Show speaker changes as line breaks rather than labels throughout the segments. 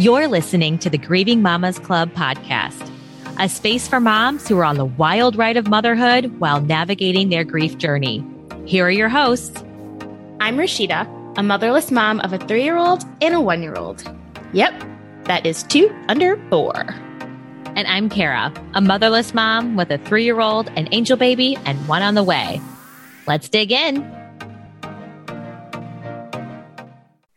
You're listening to the Grieving Mamas Club podcast, a space for moms who are on the wild ride of motherhood while navigating their grief journey. Here are your hosts.
I'm Rashida, a motherless mom of a three year old and a one year old. Yep, that is two under four.
And I'm Kara, a motherless mom with a three year old, an angel baby, and one on the way. Let's dig in.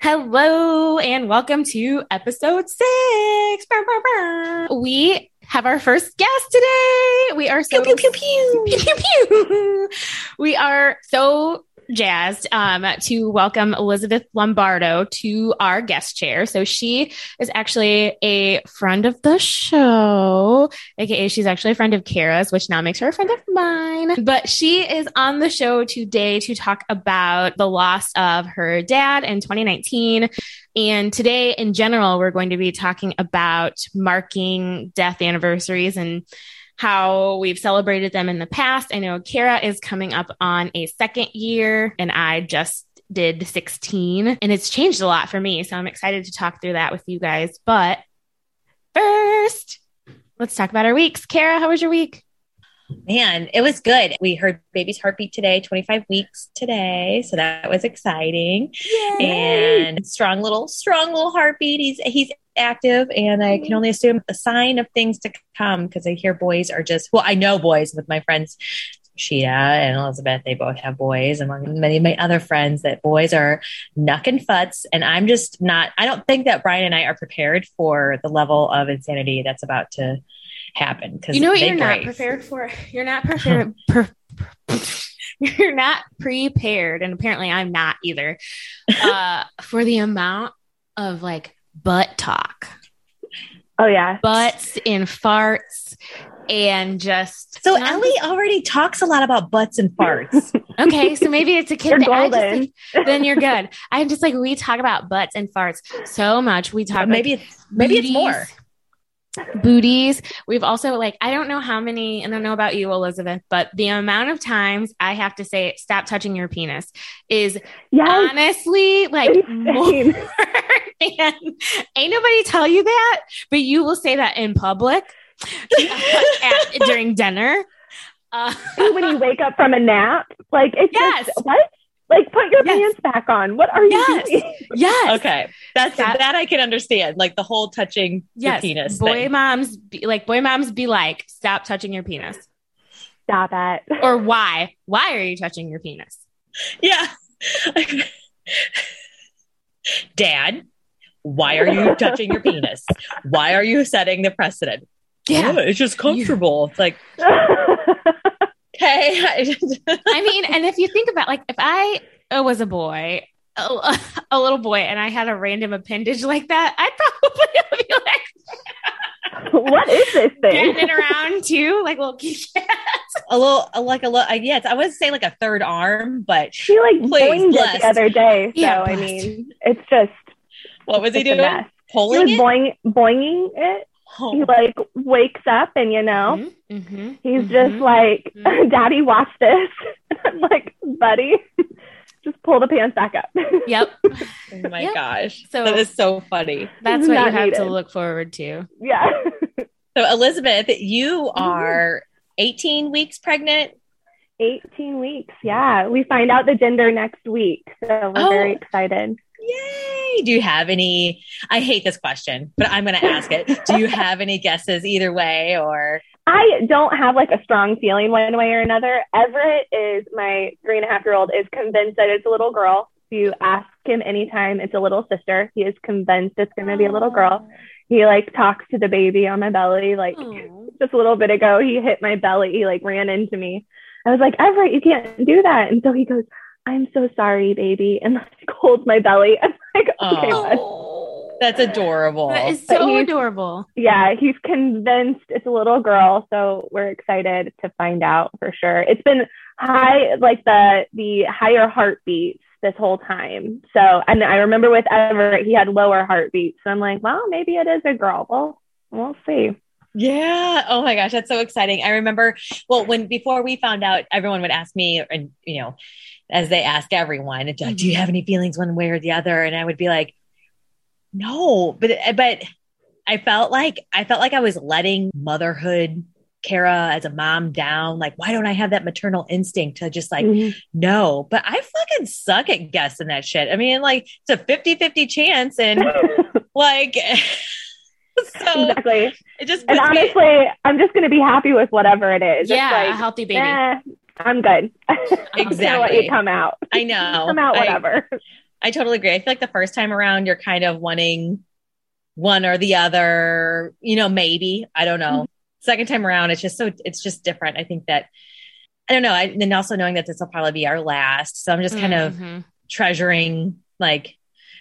Hello, and welcome to episode six. Burr, burr, burr. We have our first guest today. We are so
pew, pew, pew,
pew, pew, pew. We are so jazzed um, to welcome Elizabeth Lombardo to our guest chair. So she is actually a friend of the show, aka she's actually a friend of Kara's, which now makes her a friend of mine. But she is on the show today to talk about the loss of her dad in 2019. And today, in general, we're going to be talking about marking death anniversaries and how we've celebrated them in the past. I know Kara is coming up on a second year, and I just did 16, and it's changed a lot for me. So I'm excited to talk through that with you guys. But first, let's talk about our weeks. Kara, how was your week?
Man, it was good. We heard baby's heartbeat today, 25 weeks today. So that was exciting.
Yay.
And strong little, strong little heartbeat. He's he's active and I can only assume a sign of things to come because I hear boys are just well, I know boys with my friends Sheeta and Elizabeth, they both have boys, among many of my other friends, that boys are knucking futs. And I'm just not, I don't think that Brian and I are prepared for the level of insanity that's about to happen. Because
you know what you're not prepared for? You're not prepared. per, you're not prepared, and apparently I'm not either, uh, for the amount of like butt talk,
Oh yeah.
butts and farts, and just
So Ellie already talks a lot about butts and farts.
Okay, so maybe it's a kid. Thing. Just,
golden.
then you're good. I'm just like we talk about butts and farts so much. We talk
maybe it's maybe it's more.
booties. We've also like I don't know how many. I don't know about you, Elizabeth, but the amount of times I have to say "stop touching your penis" is
Yes.
honestly like more
Insane.
than ain't nobody tell you that, but you will say that in public at, during dinner. Uh,
when you wake up from a nap, like it's
Yes.
just what? Like put your
Yes.
pants back on. What are
Yes.
you doing?
yes.
Okay, that's
That-
that, I can understand. Like the whole touching
yes,
your penis.
boy
thing.
moms be like boy moms be like stop touching your penis
Stop it.
or why why are you touching your penis
Yeah. Dad, why are you touching your penis? Why are you setting the precedent? Oh, it's just comfortable. It's like, okay.
i mean and if you think about like if i uh, was a boy a, a little boy and i had a random appendage like that i'd probably be like
what is this thing?
getting it around too like little kitty
a little, like a little, yes, I wouldn't say like a third arm, but
She like
Please,
boinged it the other day. So
Yeah,
I mean, it's just
what was he doing?
mess. He
Pulling
was
it?
boing, boinging it.
Oh.
He like wakes up and you know
Mhm, mhm,
he's
mhm.
just like,
mhm.
"Daddy, watch this." I'm like, "Buddy, just pull the pants back up."
yep
oh my
Yep.
gosh.
So-
that is so funny.
that's what you
Not
have to look forward to
yeah.
So, Elizabeth, you are 18 weeks pregnant.
18 weeks. Yeah. We find out the gender next week. So we're
Oh.
very excited.
Yay! Do you have any? I hate this question, but I'm going to ask it. Do you have any guesses either way, or
I don't have like a strong feeling one way or another. Everett is my three and a half year old is convinced that it's a little girl. If you ask him anytime it's a little sister, he is convinced it's going to be a little girl. He like talks to the baby on my belly. Like
Aw.
just a little bit ago, he hit my belly. He like ran into me. I was like, Everett, you can't do that. And so he goes, I'm so sorry, baby. And like holds my belly. I'm like, okay,
Oh.
bud.
That's adorable?
That is so adorable.
yeah, he's convinced it's a little girl, so we're excited to find out for sure. It's been high, like the the higher heartbeats this whole time. So, and I remember with Everett, he had lower heartbeats. So I'm like, well, maybe it is a girl. Well, we'll see.
Yeah. Oh my gosh, that's so exciting. I remember, well, when before we found out, everyone would ask me, and you know, as they ask everyone, do you have any feelings one way or the other? And I would be like, no, but but I felt like I felt like I was letting motherhood Kara as a mom down. Like, why don't I have that maternal instinct to just like,
Mhm.
no, but I fucking suck at guessing that shit. I mean, like, it's a 50 50 chance. And like, so
exactly.
it just
And
puts me-
honestly, I'm just going to be happy with whatever it is.
Yeah, a healthy baby.
eh, I'm good. I'm let
Exactly.
you come out.
I know.
come out, whatever.
I totally agree. I feel like the first time around, you're kind of wanting one or the other, you know, maybe. I don't know. Second time around, it's just so, it's just different. I think that, I don't know. I, and also knowing that this will probably be our last. So I'm just kind of
Mhm.
treasuring, like,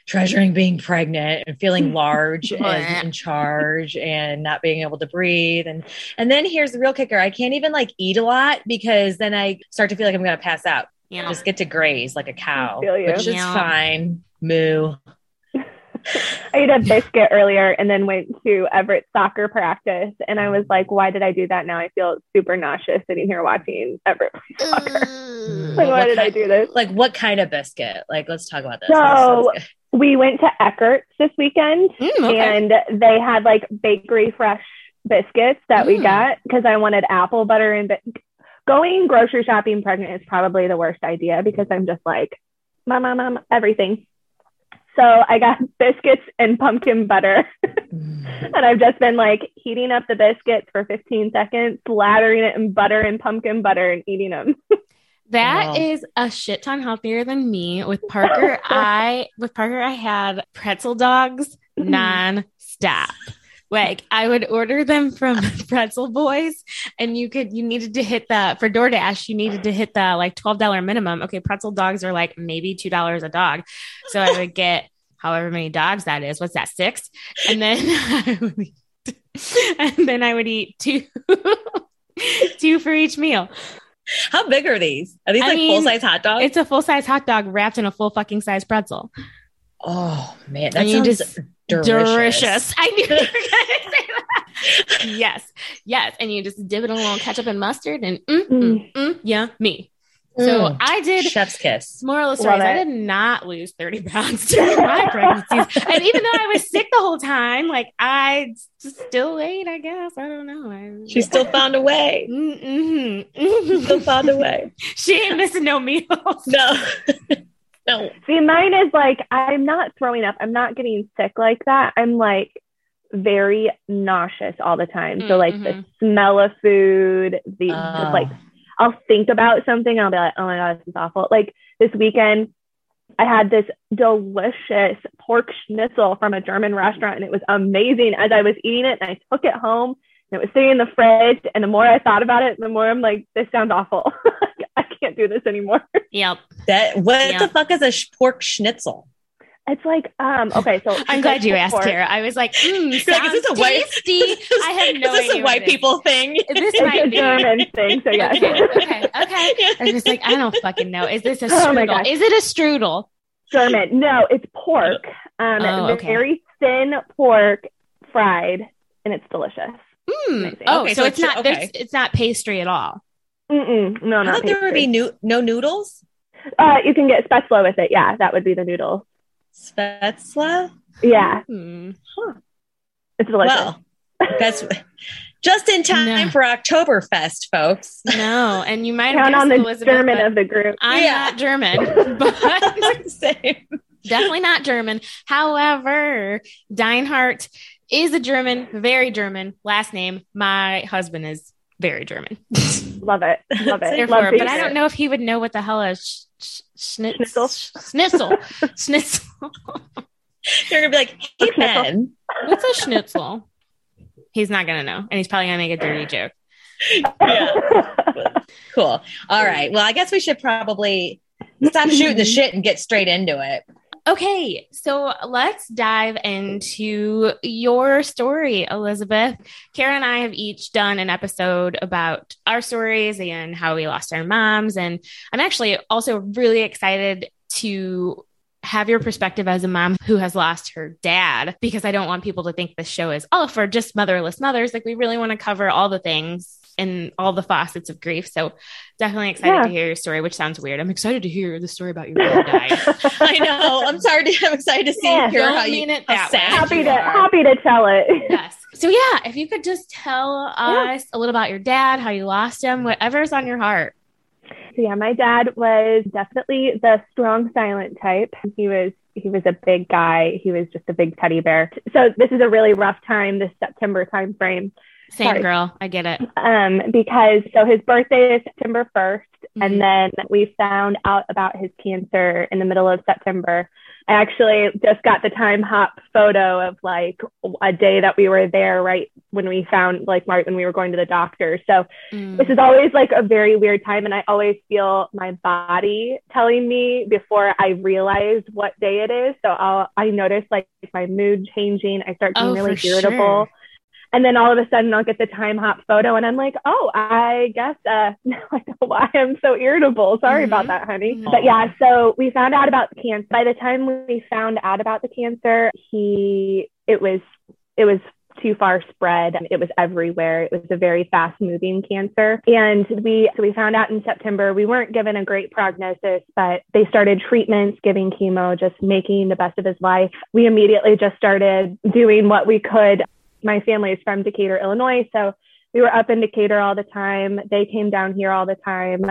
treasuring being pregnant and feeling large and in charge and not being able to breathe. And, and then here's the real kicker. I can't even like eat a lot because then I start to feel like I'm going to pass out.
yeah.
Just get to graze like a cow, which is
Yeah.
fine. Moo.
I ate a biscuit earlier and then went to Everett soccer practice. And I was like, why did I do that? Now I feel super nauseous sitting here watching Everett soccer. Mm. like, why
What
did I do this?
Like what kind of biscuit? Like let's talk about this.
So-
That sounds good.
We went to Eckert's this weekend
Mm, okay.
and they had like bakery fresh biscuits that we
Mm.
got because I wanted apple butter and bi- going grocery shopping pregnant is probably the worst idea because I'm just like, mom, mom, mom, everything. So I got biscuits and pumpkin butter.
Mm.
and I've just been like heating up the biscuits for 15 seconds, slathering it in butter and pumpkin butter and eating them.
That
Wow.
is a shit ton healthier than me. With Parker, I with Parker I had pretzel dogs non-stop. Like I would order them from Pretzel Boys, and you could you needed to hit the for DoorDash you needed to hit the like twelve dollar minimum. Okay, pretzel dogs are like maybe two dollars a dog, so I would get however many dogs that is. What's that six? And then I would eat, and then I would eat two two for each meal.
How big are these? Are these
I
like full size hot dogs?
It's a full size hot dog wrapped in a full fucking size pretzel.
oh man, that
And you
sounds
just-
delicious.
I knew you were going to say that. Yes, yes. And you just dip it in a little ketchup and mustard and mm, mm, mm, yeah, me. So
Mm.
I did.
Chef's kiss.
Moral of the story I did not lose 30 pounds during my pregnancies. And even though I was sick the whole time, like I still ate, I guess. I don't know. I,
She still found a way.
Mm-hmm.
Still found a way.
she ain't missing no meals.
No. no.
See, mine is like, I'm not throwing up. I'm not getting sick like that. I'm like very nauseous all the time. So, like, the
Mhm.
smell of food, the
Oh.
just like, I'll think about something. I'll be like, oh my God, this is awful. Like this weekend, I had this delicious pork schnitzel from a German restaurant and it was amazing as I was eating it. And I took it home and it was sitting in the fridge. And the more I thought about it, the more I'm like, this sounds awful. I can't do this anymore.
Yep.
That what
Yeah.
the fuck is a sh- pork schnitzel?
It's like, um, okay, so
I'm glad you asked,
pork.
Kara. I was like, mm, sounds
like, is this a white-
tasty. I have no
is this
idea.
a white
it is.
people thing?
This
It's
might
a
be.
German thing. So yes.
Okay, okay, okay. I was just like, I don't fucking know. Is this a
Oh
strudel?
gosh.
Is it a strudel?
German. No, it's pork. Um,
Oh, okay.
very thin pork fried, and it's delicious. Amazing.
Oh,
Okay,
so,
so
it's
it's-
not.
okay.
There's, it's not pastry at all.
Mm-mm, no,
I
not
thought there would be
pastry.
no noodles.
Uh, you can get spätzle with it. Yeah, that would be the noodles.
Spätzle.
Yeah,
Hmm.
it's delicious.
Well, that's just in time
No.
for Oktoberfest, folks.
No, and you might have
Count on the
Elizabeth,
German of the group.
I'm
Yeah.
not German, but
Same.
definitely not German. However, Deinhardt is a German, very German last name. My husband is very German.
Love it. Love it.
Therefore,
Love to
but I don't know if he would know what the hell a sh- sh-
Schnitzel?
schnitzel, schnitzel.
They're gonna be like, "Hey
Schnitzel.
Ben,
What's a schnitzel? He's not gonna know, and he's probably gonna make a dirty joke.
yeah, cool. All right. Well, I guess we should probably stop shooting the shit and get straight into it.
Okay, so let's dive into your story, Elizabeth. Kara and I have each done an episode about our stories and how we lost our moms. And I'm actually also really excited to have your perspective as a mom who has lost her dad because I don't want people to think this show is all for just motherless mothers. Like, we really want to cover all the things in all the facets of grief. So definitely excited yeah. to hear your story, which sounds weird. I'm excited to hear the story about your dad dying.
I know. I'm sorry. To, I'm excited to see yeah. hear
Don't
how
mean
you,
it that
way. Happy to happy to tell it.
Yes. So yeah, if you could just tell us yeah. a little about your dad, how you lost him, whatever's on your heart.
So yeah, my dad was definitely the strong silent type. He was he was a big guy. He was just a big teddy bear. So this is a really rough time, this September time frame.
Same Sorry. girl, I get it.
Um, because so his birthday is September 1st, mm-hmm. and then we found out about his cancer in the middle of September. I actually just got the time hop photo of like a day that we were there right when we found like right when we were going to the doctor. So mm. this is always like a very weird time and I always feel my body telling me before I realize what day it is. So I'll I notice like my mood changing. I start being oh, really irritable. Sure. And then all of a sudden I'll get the time hop photo and I'm like, oh, I guess uh, now I know why I'm so irritable. Sorry mm-hmm. about that, honey. Mm-hmm. But yeah, so we found out about the cancer. By the time we found out about the cancer, he, it was, it was too far spread. It was everywhere. It was a very fast moving cancer. And we, so we found out in September, we weren't given a great prognosis, but they started treatments, giving chemo, just making the best of his life. We immediately just started doing what we could my family is from Decatur, Illinois. So we were up in Decatur all the time. They came down here all the time.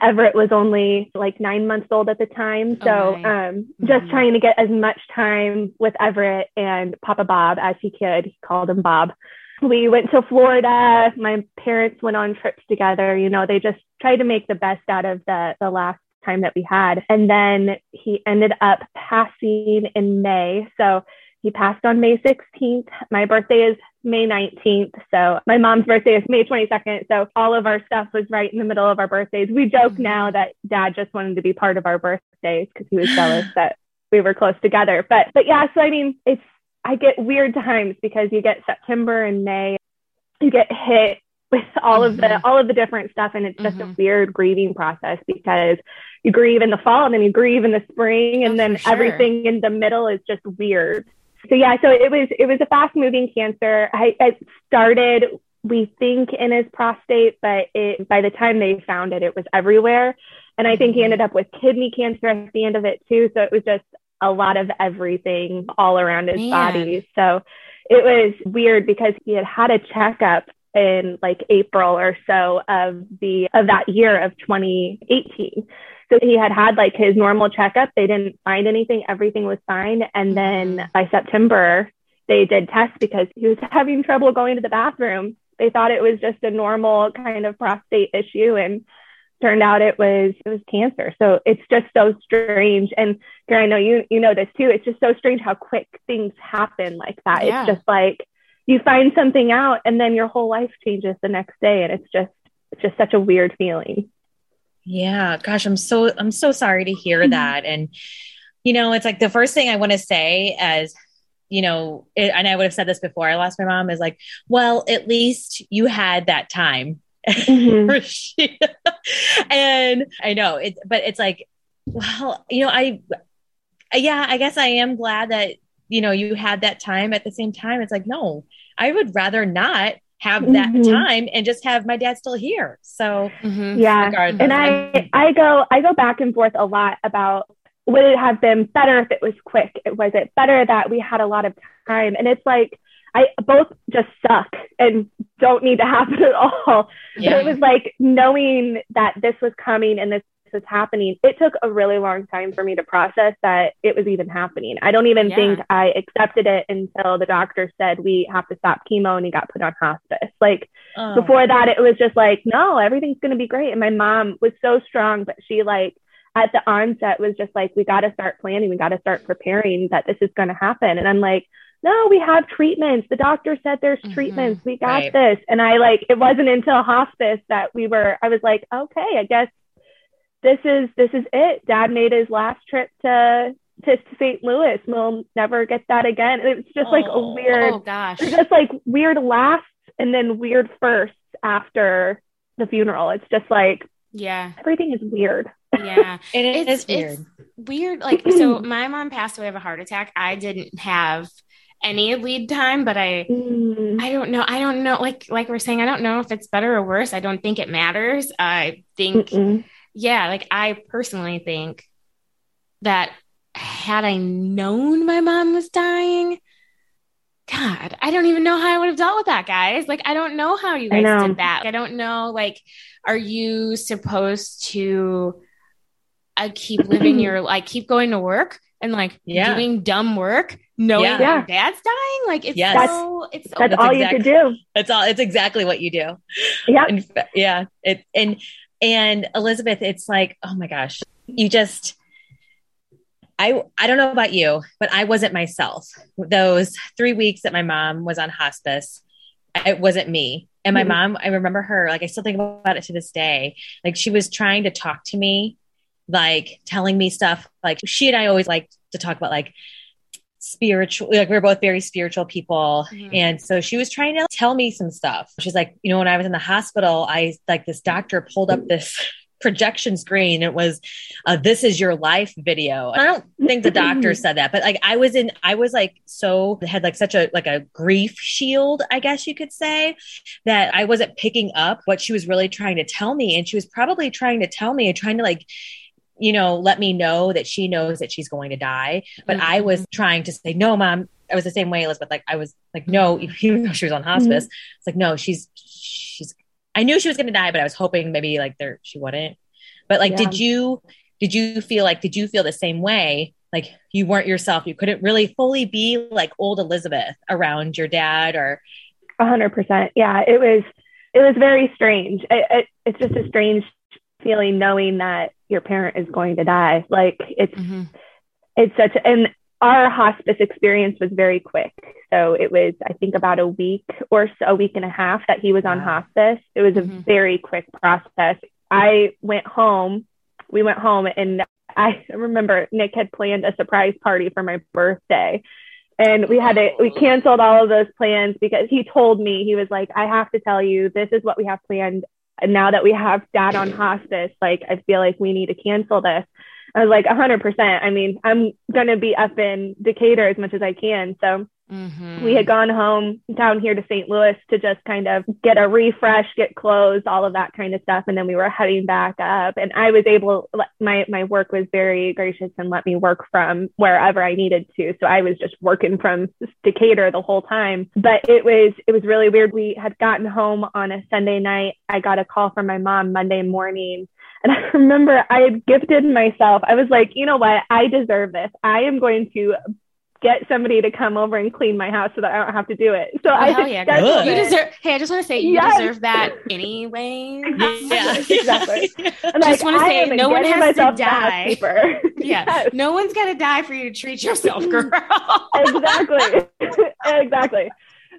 Everett was only like nine months old at the time. So oh um, mm-hmm. just trying to get as much time with Everett and Papa Bob as he could. He called him Bob. We went to Florida. My parents went on trips together. You know, they just tried to make the best out of the, the last time that we had. And then he ended up passing in May. So he passed on May 16th. My birthday is May 19th. So my mom's birthday is May 22nd. So all of our stuff was right in the middle of our birthdays. We joke mm-hmm. now that dad just wanted to be part of our birthdays because he was jealous that we were close together. But, but yeah, so I mean, it's, I get weird times because you get September and May, you get hit with all of the mm-hmm. all of the different stuff and it's just mm-hmm. a weird grieving process because you grieve in the fall and then you grieve in the spring and oh, then sure. everything in the middle is just weird so yeah, so it was it was a fast moving cancer. I, I started we think in his prostate, but it by the time they found it, it was everywhere. And I think he mm-hmm. ended up with kidney cancer at the end of it too. So it was just a lot of everything all around his Man. body. So it was weird because he had had a checkup in like April or so of the of that year of 2018. So he had had like his normal checkup. They didn't find anything. Everything was fine. And then mm-hmm. by September, they did tests because he was having trouble going to the bathroom. They thought it was just a normal kind of prostate issue and turned out it was it was cancer. So it's just so strange. And Kara, I know you you know this too. It's just so strange how quick things happen like that. Yeah. It's just like you find something out and then your whole life changes the next day and it's just it's just such a weird feeling.
Yeah, gosh, I'm so I'm so sorry to hear mm-hmm. that. And you know, it's like the first thing I want to say as you know, it, and I would have said this before I lost my mom is like, well, at least you had that time. Mm-hmm. and I know it, but it's like, well, you know, I, yeah, I guess I am glad that, you know, you had that time at the same time. It's like, no, I would rather not have that mm-hmm. time and just have my dad still here. So
mm-hmm. yeah, and I I go I go back and forth a lot about would it have been better if it was quick? Was it better that we had a lot of time? And it's like I both just suck and don't need to happen at all. Yeah. But it was like knowing that this was coming and this was happening, it took a really long time for me to process that it was even happening. I don't even yeah. think I accepted it until the doctor said we have to stop chemo and he got put on hospice. Like oh. before that, it was just like, no, everything's going to be great. And my mom was so strong, but she like, at the onset was just like, we got to start planning. We got to start preparing that this is going to happen. And I'm like, no, we have treatments. The doctor said there's mm-hmm. treatments. We got right. this. And I like, it wasn't until hospice that we were, I was like, okay, I guess this is this is it. Dad made his last trip to to St. Louis. We'll never get that again. It's just oh, like a oh, weird,
oh gosh,
just like weird lasts and then weird firsts after the funeral. It's just like
yeah,
everything is weird.
Yeah,
it is
it's,
weird.
It's weird. Like so, my mom passed away of a heart attack. I didn't have any lead time, but I
Mm.
I don't know. I don't know. Like like we're saying, I don't know if it's better or worse. I don't think it matters. I think
Mm-mm.
Yeah, like I personally think that had I known my mom was dying, God, I don't even know how I would have dealt with that, guys. Like, I don't know how you guys did that. I don't know. Like, are you supposed to uh, keep living your like keep going to work and like
Yeah.
doing dumb work, knowing
Yeah.
your dad's dying? Like, it's
Yes.
so it's so
That's
That's
all
exact-
you could do.
It's all. It's exactly what you do.
Yeah.
Yeah. It and and Elizabeth, it's like, oh my gosh, you just. I I don't know about you, but I wasn't myself. Those three weeks that my mom was on hospice, it wasn't me. And my
Mhm.
mom, I remember her. Like I still think about it to this day. Like she was trying to talk to me, like telling me stuff. Like she and I always liked to talk about like spiritual. Like we're both very spiritual people,
Mhm.
and so she was trying to tell me some stuff. She's like, you know, when I was in the hospital, I like this doctor pulled up this projection screen. It was, uh, this is your life video. I don't think the doctor said that, but like I was in, I was like, so had like such a, like a grief shield, I guess you could say that I wasn't picking up what she was really trying to tell me. And she was probably trying to tell me and trying to like, you know, let me know that she knows that she's going to die. But I mm-hmm. was trying to say, no, mom, I was the same way, Elizabeth. Like I was like, no, mm-hmm. even though she was on hospice, mm-hmm. it's like, no, she's she's. I knew she was going to die, but I was hoping maybe like there she wouldn't. But like,
Yeah.
did you did you feel like did you feel the same way? Like you weren't yourself. You couldn't really fully be like old Elizabeth around your dad, or
A hundred percent. Yeah, it was. It was very strange. It, it, it's just a strange feeling knowing that your parent is going to die. Like it's
mm-hmm.
it's such and our hospice experience was very quick. So it was I think about a week or so, a week and a half that he was on hospice. It was a
Mhm.
very quick process. I went home. We went home and I remember Nick had planned a surprise party for my birthday. And we had to, we canceled all of those plans because he told me, he was like, I have to tell you, this is what we have planned. And now that we have dad on hospice, like, I feel like we need to cancel this. I was like, 100%. I mean, I'm going to be up in Decatur as much as I can. So
Mhm.
we had gone home down here to St. Louis to just kind of get a refresh, get clothes, all of that kind of stuff. And then we were heading back up. And I was able, my, my work was very gracious and let me work from wherever I needed to. So I was just working from Decatur the whole time. But it was, it was really weird. We had gotten home on a Sunday night. I got a call from my mom Monday morning. And I remember I had gifted myself. I was like, you know what? I deserve this. I am going to get somebody to come over and clean my house so that I don't have to do it. So
Oh,
I
hell yeah,
that's
girl.
You deserve. Hey, I just want to say you
Yes.
deserve that anyway.
yeah,
Exactly. I'm
Just wanna say, no one has to die.
housekeeper.
Yeah,
Yes,
no one's gonna die for you to treat yourself, girl.
exactly. exactly.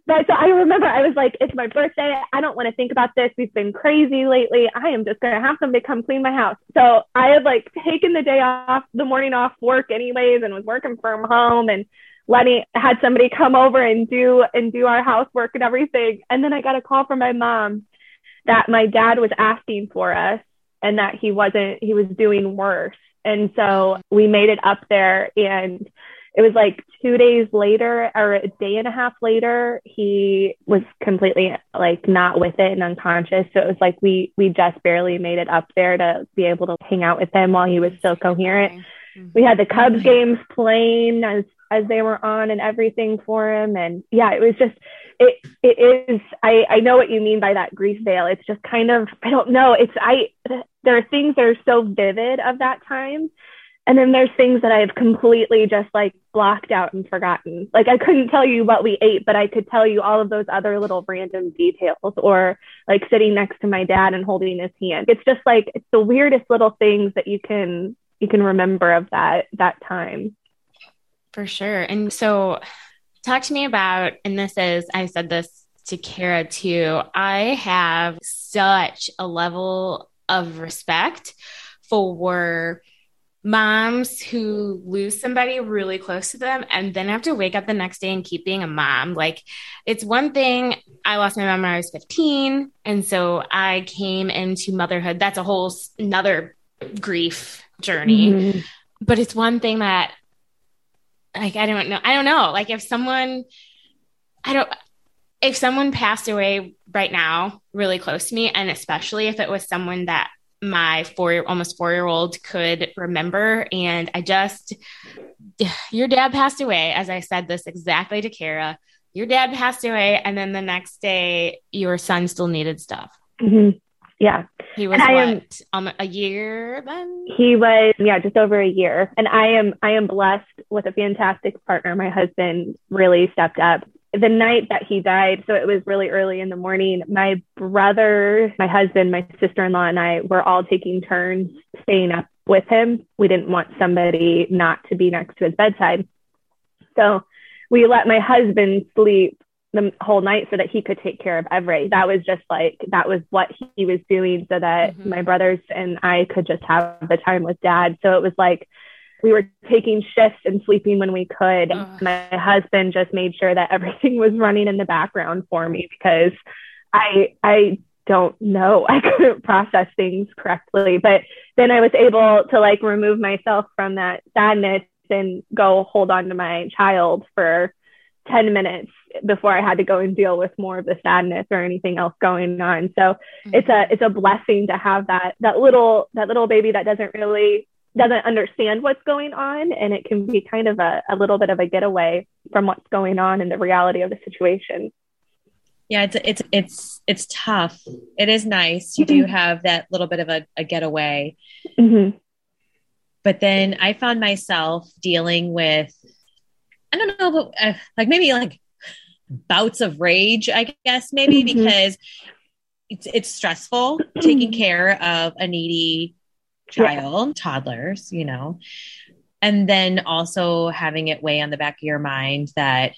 But so I remember I was like, it's my birthday. I don't want to think about this. We've been crazy lately. I am just going to have somebody come clean my house. So I had like taken the day off, the morning off work anyways, and was working from home and letting, had somebody come over and do, and do our housework and everything. And then I got a call from my mom that my dad was asking for us and that he wasn't, he was doing worse. And so we made it up there and it was like two days later or a day and a half later he was completely like not with it and unconscious. So it was like we we just barely made it up there to be able to hang out with him while he was still coherent. Mm-hmm. we had the cubs mm-hmm. games playing as as they were on and everything for him. And yeah it was just it it is i i know what you mean by that grief veil. It's just kind of i don't know. It's i there are things that are so vivid of that time and then there's things that I've completely just like blocked out and forgotten. Like I couldn't tell you what we ate, but I could tell you all of those other little random details or like sitting next to my dad and holding his hand. It's just like it's the weirdest little things that you can you can remember of that that time.
For sure. And so, talk to me about, and this is, I said this to Kara too. I have such a level of respect for moms who lose somebody really close to them and then have to wake up the next day and keep being a mom. Like, it's one thing, I lost my mom when I was 15. And so I came into motherhood. That's a whole another grief journey
Mhm.
but it's one thing that like I don't know. I don't know. Like if someone I don't if someone passed away right now really close to me and especially if it was someone that my four almost four year old could remember. And i just your dad passed away as i said this exactly to kara your dad passed away. And then the next day your son still needed stuff.
Mm-hmm. yeah.
He was what am, um, a year then?
He was yeah just over a year. And i am i am blessed with a fantastic partner. My husband really stepped up the night that he died, so it was really early in the morning, my brother, my husband, my sister in law, and I were all taking turns staying up with him. We didn't want somebody not to be next to his bedside. So we let my husband sleep the whole night so that he could take care of Everett. That was just like, that was what he was doing so that mm-hmm. my brothers and I could just have the time with dad. So it was like, we were taking shifts and sleeping when we could. Ugh. My husband just made sure that everything was running in the background for me because I I don't know. I couldn't process things correctly. But then I was able to like remove myself from that sadness and go hold on to my child for 10 minutes before I had to go and deal with more of the sadness or anything else going on. So mm-hmm. it's a it's a blessing to have that that little that little baby that doesn't really doesn't understand what's going on and it can be kind of a, a little bit of a getaway from what's going on and the reality of the situation
yeah it's it's it's it's tough it is nice you do mm-hmm. have that little bit of a, a getaway mm-hmm. but then i found myself dealing with i don't know but uh, like maybe like bouts of rage i guess maybe mm-hmm. because it's it's stressful taking care of a needy child, yeah. toddlers, you know, and then also having it weigh on the back of your mind that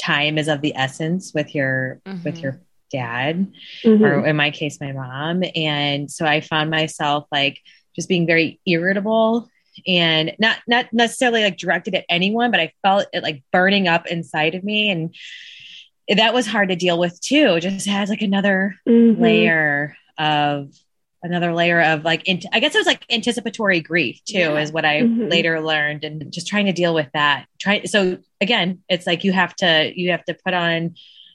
time is of the essence with your mm-hmm. with your dad mm-hmm. or in my case my mom and so i found myself like just being very irritable and not not necessarily like directed at anyone but i felt it like burning up inside of me and that was hard to deal with too just has like another mm-hmm. layer of another layer of like i guess it was like anticipatory grief too yeah. is what i mm-hmm. later learned and just trying to deal with that try so again it's like you have to you have to put on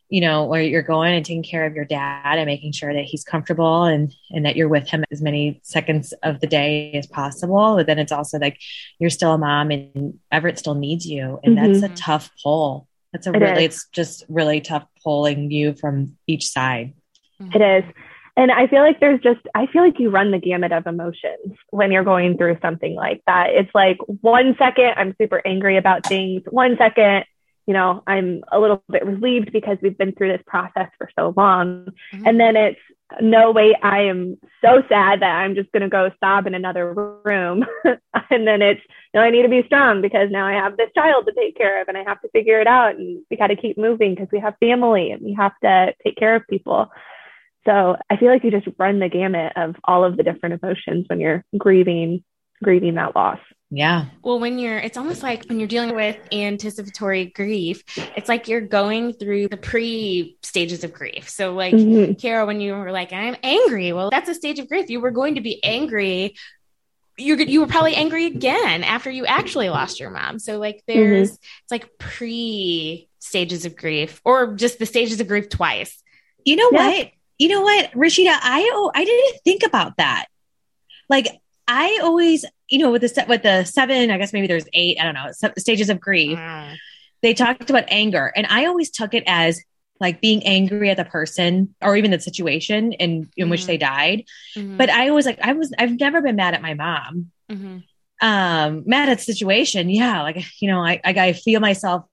you know where you're going and taking care of your dad and making sure that he's comfortable and and that you're with him as many seconds of the day as possible but then it's also like you're still a mom and everett still needs you and mm-hmm. that's a tough pull that's a it really is. it's just really tough pulling you from each side
it is and I feel like there's just, I feel like you run the gamut of emotions when you're going through something like that. It's like one second, I'm super angry about things. One second, you know, I'm a little bit relieved because we've been through this process for so long. Mm-hmm. And then it's, no way, I am so sad that I'm just going to go sob in another room. and then it's, no, I need to be strong because now I have this child to take care of and I have to figure it out. And we got to keep moving because we have family and we have to take care of people. So I feel like you just run the gamut of all of the different emotions when you're grieving, grieving that loss.
Yeah.
Well, when you're, it's almost like when you're dealing with anticipatory grief, it's like you're going through the pre stages of grief. So, like, mm-hmm. Kara, when you were like, I'm angry, well, that's a stage of grief. You were going to be angry. You're, you were probably angry again after you actually lost your mom. So, like, there's, mm-hmm. it's like pre stages of grief or just the stages of grief twice.
You know yeah. what? You know what, Rashida, I oh, I didn't think about that. Like I always, you know, with the set with the seven, I guess maybe there's eight, I don't know, stages of grief. Mm. They talked about anger, and I always took it as like being angry at the person or even the situation in in mm which they mm-hmm. died. Mm-hmm. But I was like, I was, I've never been mad at my mom. Mm-hmm. Um, mad at the situation, yeah. Like you know, I I feel myself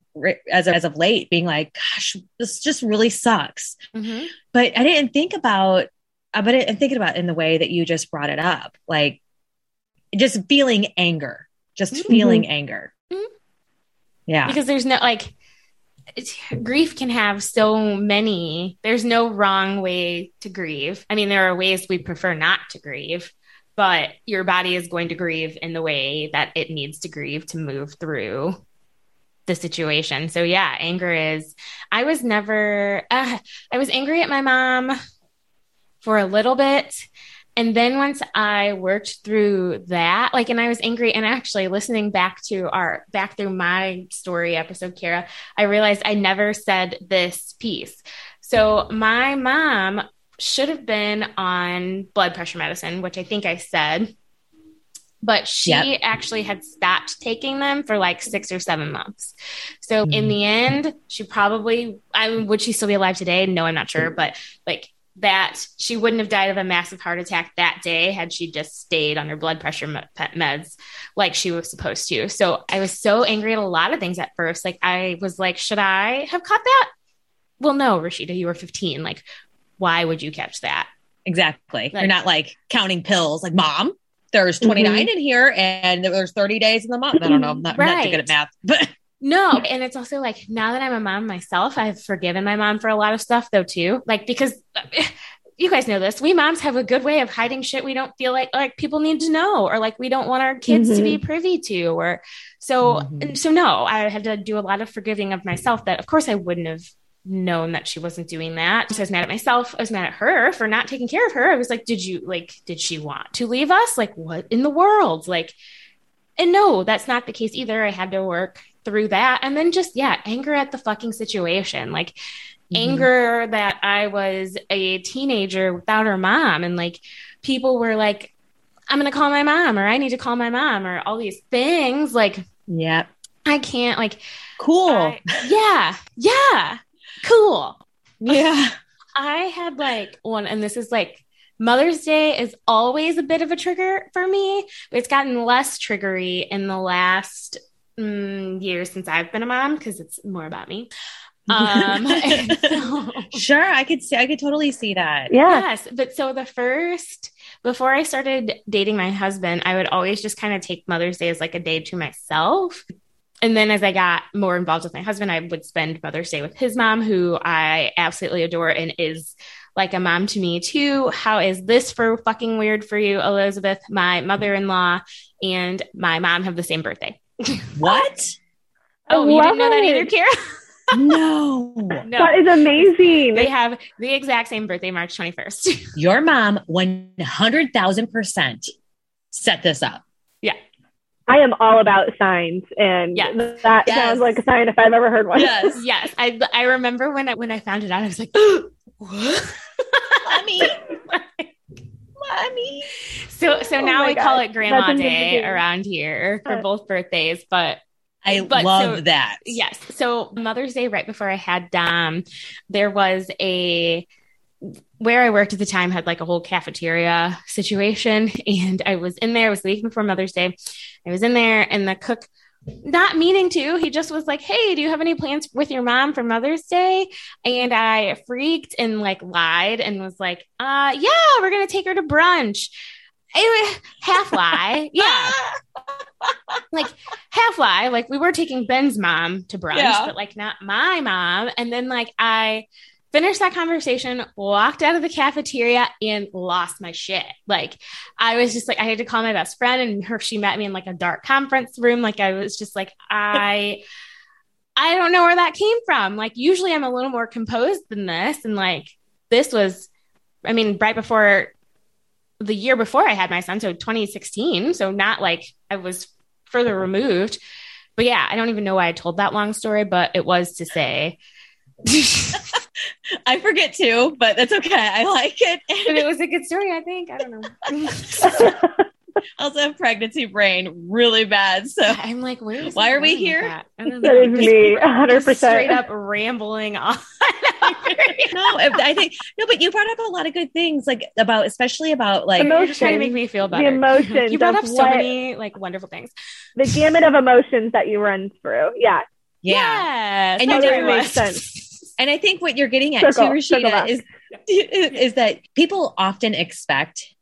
as of, as of late being like, gosh, this just really sucks. Mm-hmm. But I didn't think about, uh, but I'm thinking about in the way that you just brought it up, like just feeling anger, just mm-hmm. feeling anger. Mm-hmm. Yeah.
Because there's no like, grief can have so many there's no wrong way to grieve i mean there are ways we prefer not to grieve but your body is going to grieve in the way that it needs to grieve to move through the situation. So yeah, anger is I was never uh, I was angry at my mom for a little bit And then once I worked through that, like, and I was angry, and actually listening back to our back through my story episode, Kara, I realized I never said this piece. So my mom should have been on blood pressure medicine, which I think I said, but she yep. actually had stopped taking them for like six or seven months. So mm-hmm. in the end, she probably, I mean, would she still be alive today? No, I'm not sure, but like that she wouldn't have died of a massive heart attack that day had she just stayed on her blood pressure meds like she was supposed to. So I was so angry at a lot of things at first. Like I was like, should I have caught that? Well, no, Rashida, you were 15. Like, why would you catch that?
Exactly. Like, You're not like counting pills. Like, mom, there's 29 mm-hmm. in here, and there's 30 days in the month. I don't know. I'm not, right. I'm not too good at math, but
no, and it's also like now that I'm a mom myself, I've forgiven my mom for a lot of stuff though too. Like because you guys know this, we moms have a good way of hiding shit we don't feel like like people need to know or like we don't want our kids mm-hmm. to be mm-hmm. privy to or so mm-hmm. so no, I had to do a lot of forgiving of myself that of course I wouldn't have known that she wasn't doing that. So I was mad at myself. I was mad at her for not taking care of her. I was like, did you like did she want to leave us? Like what in the world? Like and no, that's not the case either. I had to work through that. And then just, yeah, anger at the fucking situation. Like, mm-hmm. anger that I was a teenager without her mom. And like, people were like, I'm going to call my mom or I need to call my mom or all these things. Like,
yeah,
I can't, like,
cool.
I, yeah, yeah, cool.
Yeah.
I had like one, and this is like Mother's Day is always a bit of a trigger for me, it's gotten less triggery in the last mm, years since I've been a mom because it's more about me. Um,
so, sure, I could see, I could totally see that.
Yeah. Yes, but so the first before I started dating my husband, I would always just kind of take Mother's Day as like a day to myself. And then as I got more involved with my husband, I would spend Mother's Day with his mom, who I absolutely adore and is like a mom to me too. How is this for fucking weird for you, Elizabeth? My mother in law and my mom have the same birthday.
What?
oh, you didn't know that either, Kara?
no.
no. That is amazing.
They have the exact same birthday, March 21st.
Your mom 100,000% set this up.
Yeah.
I am all about signs, and yes. that yes. sounds like a sign if I've ever heard one.
Yes, yes. I I remember when I when I found it out, I was like,
"What, mommy, mommy."
So so oh now we God. call it Grandma Day around here for both birthdays, but
I but love
so,
that.
Yes. So Mother's Day, right before I had Dom, there was a where I worked at the time had like a whole cafeteria situation, and I was in there. It was the week before Mother's Day. I was in there, and the cook not meaning to. He just was like, Hey, do you have any plans with your mom for Mother's Day? And I freaked and like lied and was like, uh, yeah, we're going to take her to brunch. Anyway, half lie. Yeah. like half lie. Like we were taking Ben's mom to brunch, yeah. but like not my mom. And then like I finished that conversation, walked out of the cafeteria and lost my shit. Like I was just like, I had to call my best friend and her, she met me in like a dark conference room. Like I was just like, I, I don't know where that came from. Like usually I'm a little more composed than this. And like, this was, I mean, right before the year before I had my son. So 2016. So not like I was further removed, but yeah, I don't even know why I told that long story, but it was to say,
I forget too, but that's okay. I like it.
And it was a good story, I think. I don't know.
also have pregnancy brain really bad. So
I'm like, where
why are we here?
That? that is me, 100 percent
straight up rambling on.
no, I think no, but you brought up a lot of good things, like about especially about like
emotions. You're trying to make me feel better.
The emotions.
you brought up so many like wonderful things.
The gamut of emotions that you run through. Yeah.
Yeah.
Yes,
and you did make sense. And I think what you're getting at circle, too, Rashida, is is that people often expect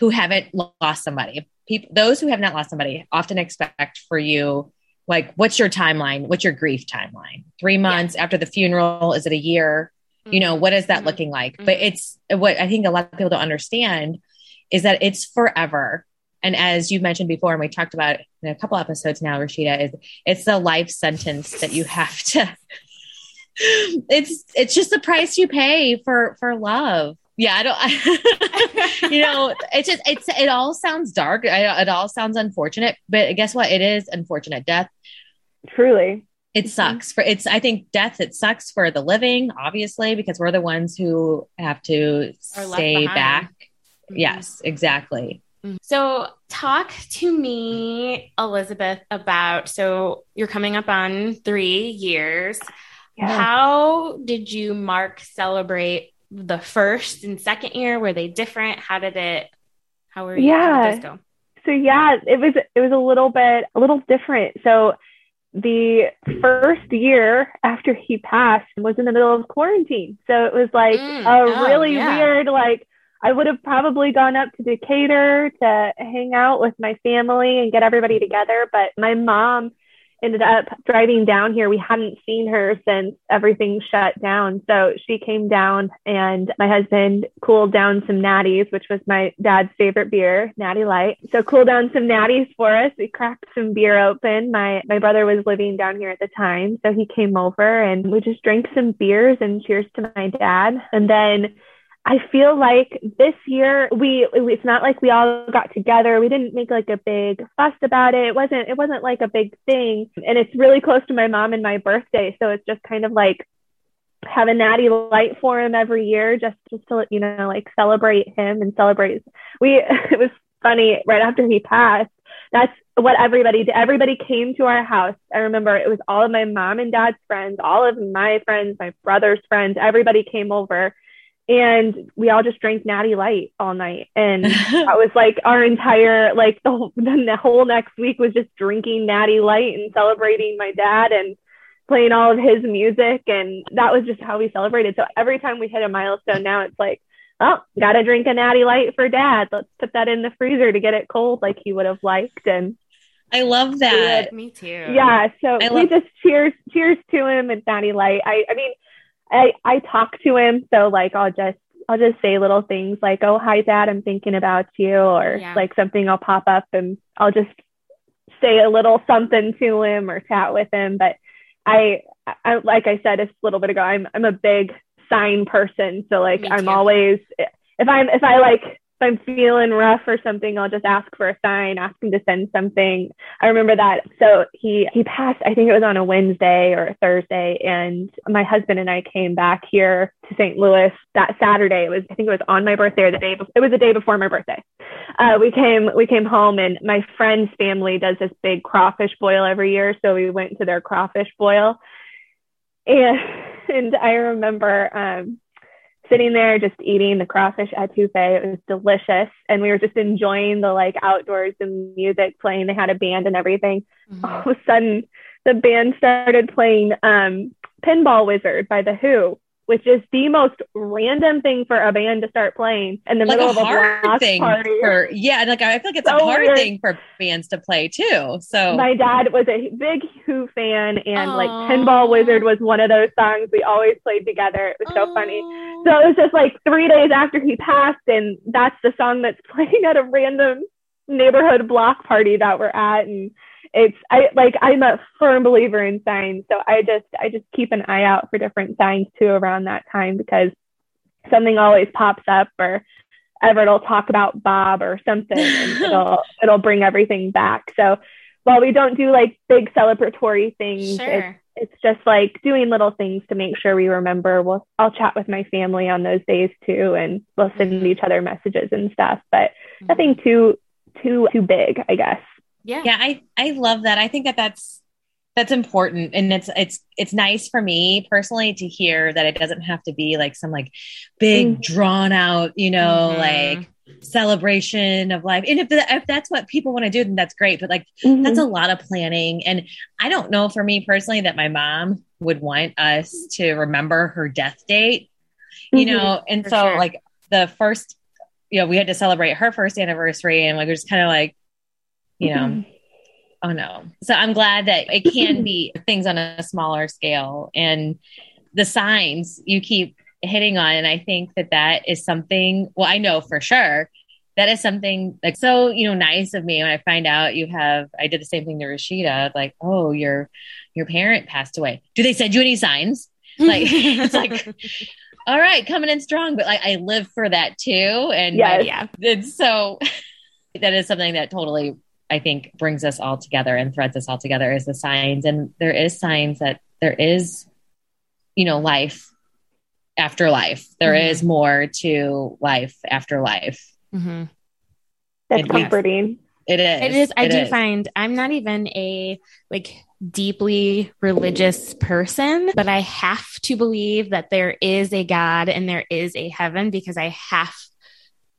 who haven't lost somebody. People, those who have not lost somebody often expect for you, like, what's your timeline? What's your grief timeline? Three months yeah. after the funeral? Is it a year? Mm-hmm. You know, what is that mm-hmm. looking like? Mm-hmm. But it's what I think a lot of people don't understand is that it's forever. And as you mentioned before, and we talked about in a couple episodes now, Rashida, is it's a life sentence that you have to it's it's just the price you pay for for love yeah, I don't. I, you know, it's just it's it all sounds dark. I, it all sounds unfortunate, but guess what? It is unfortunate. Death
Truly.
it sucks for it's i think death it sucks for the living obviously because we're the ones who have to
Are
stay
behind.
back
Mhm.
yes exactly
So, talk to me, Elizabeth, about so you're coming up on three years.
Yeah.
How did you, Mark, celebrate the first and second year? Were they different? How did it? How were you?
Yeah.
go?
so yeah, it was it was a little bit a little different. So the first year after he passed was in the middle of quarantine. So it was like
Mm,
a
oh,
really
yeah.
weird like I would have probably gone up to Decatur to hang out with my family and get everybody together, but my mom ended up driving down here. We hadn't seen her since everything shut down. So she came down and my husband cooled down some natties, which was my dad's favorite beer, Natty Light. So cooled down some natties for us. We cracked some beer open. My my brother was living down here at the time, so he came over and we just drank some beers and cheers to my dad. And then I feel like this year we it's not like we all got together. We didn't make like a big fuss about it. It wasn't it wasn't like a big thing. And it's really close to my mom and my birthday, so it's just kind of like have a natty light for him every year just just to you know like celebrate him and celebrate we it was funny right after he passed that's what everybody did everybody came to our house i remember it was all of my mom and dad's friends all of my friends my brother's friends everybody came over and we all just drank natty light all night. And that was like our entire like the whole, the whole next week was just drinking natty light and celebrating my dad and playing all of his music. And that was just how we celebrated. So every time we hit a milestone now it's like oh gotta drink a natty light for dad. Let's put that in the freezer to get it cold like he would have liked. And
i love that.
Me too.
yeah so
I
we
love-
just cheers cheers to him and natty light. I i mean i i talk to him so like i'll just I'll just say little things like, "Oh, hi, Dad, I'm thinking about you," or
Yeah.
like something will pop up, and I'll just say a little something to him or chat with him. But I, I like I said a little bit ago, I'm I'm a big sign person, so like
Me
I'm
too.
always if I'm if I like I'm feeling rough or something, I'll just ask for a sign, ask him to send something. I remember that. So he he passed. I think it was on a Wednesday or a Thursday, and my husband and I came back here to St. Louis that Saturday. It was I think it was on my birthday or the day. Before, it was the day before my birthday. Uh, we came we came home, and my friend's family does this big crawfish boil every year. So we went to their crawfish boil, and and I remember. Um, sitting there just eating the crawfish etouffee. It was delicious. And we were just enjoying the like outdoors and music playing. They had a band and everything.
Mhm.
All of a sudden, the band started playing um, Pinball Wizard by The Who, which is the most random thing for a band to start playing in the
like
middle
a
of a
hard
block
thing
party.
for yeah like i feel like it's
So
a hard
weird.
thing for bands to play too so
My dad was a big Who fan, and like Pinball Wizard was one of those songs we always played together. It was so funny. So it was just like three days after he passed, and that's the song that's playing at a random neighborhood block party that we're at. And it's I like I'm a firm believer in signs, so I just I just keep an eye out for different signs too around that time because something always pops up or Everett will talk about Bob or something, and it'll it'll bring everything back. So while we don't do like big celebratory things, it's
Sure.
it's just like doing little things to make sure we remember. We'll I'll chat with my family on those days too, and we'll send
Mhm.
each other messages and stuff. But
Mhm.
nothing too too too big, I guess.
Yeah.
yeah i i love that i think that that's that's important and it's it's it's nice for me personally to hear that it doesn't have to be like some like big
Mhm.
drawn out you know
Mhm.
like celebration of life and if, the, if that's what people want to do then that's great but like
Mm-hmm.
that's a lot of planning and i don't know for me personally that my mom would want us to remember her death date you
Mhm.
know and
For
so
sure.
like the first you know we had to celebrate her first anniversary and like we're just kind of like you know
Mhm.
oh no so i'm glad that it can be things on a smaller scale and the signs you keep hitting on and i think that that is something well i know for sure that is something like so you know nice of me when i find out you have i did the same thing to rashida like oh your your parent passed away do they send you any signs Like it's like, all right, coming in strong, but like I live for that too. And
Yes.
yeah.
it's so that is something that totally I think brings us all together and threads us all together is the signs. And there is signs that there is, you know, life after life. There
Mhm.
is more to life after life.
hmm
That's
It is.
comforting.
It is.
It is. I
It
do
is.
find I'm not even a like deeply religious person, but I have to believe that there is a God and there is a heaven because I have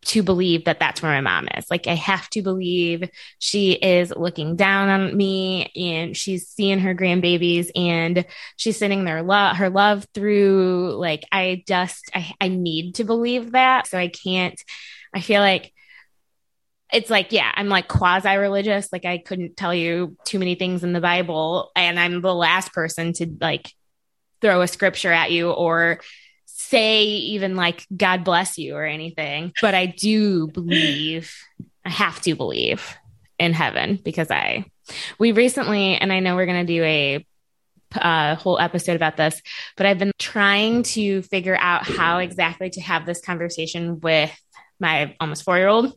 to believe that that's where my mom is. Like I have to believe she is looking down on me and she's seeing her grandbabies and she's sending their love her love through like I just I, I need to believe that. So I can't I feel like it's like yeah i'm like quasi religious like i couldn't tell you too many things in the bible and i'm the last person to like throw a scripture at you or say even like god bless you or anything but i do believe i have to believe in heaven because i we recently and i know we're going to do a uh, whole episode about this, but I've been trying to figure out how exactly to have this conversation with my almost four year old.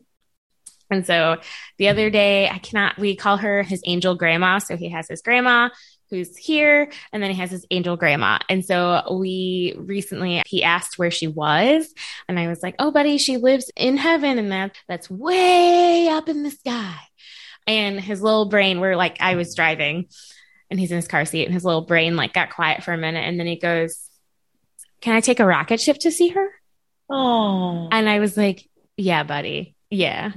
And so the other day, I cannot, we call her his angel grandma. So he has his grandma who's here, and then he has his angel grandma. And so we recently, he asked where she was. And I was like, oh, buddy, she lives in heaven. And that, that's way up in the sky. And his little brain, we're like, I was driving and he's in his car seat, and his little brain like got quiet for a minute. And then he goes, can I take a rocket ship to see her?
Oh,
And I was like, yeah, buddy. Yeah.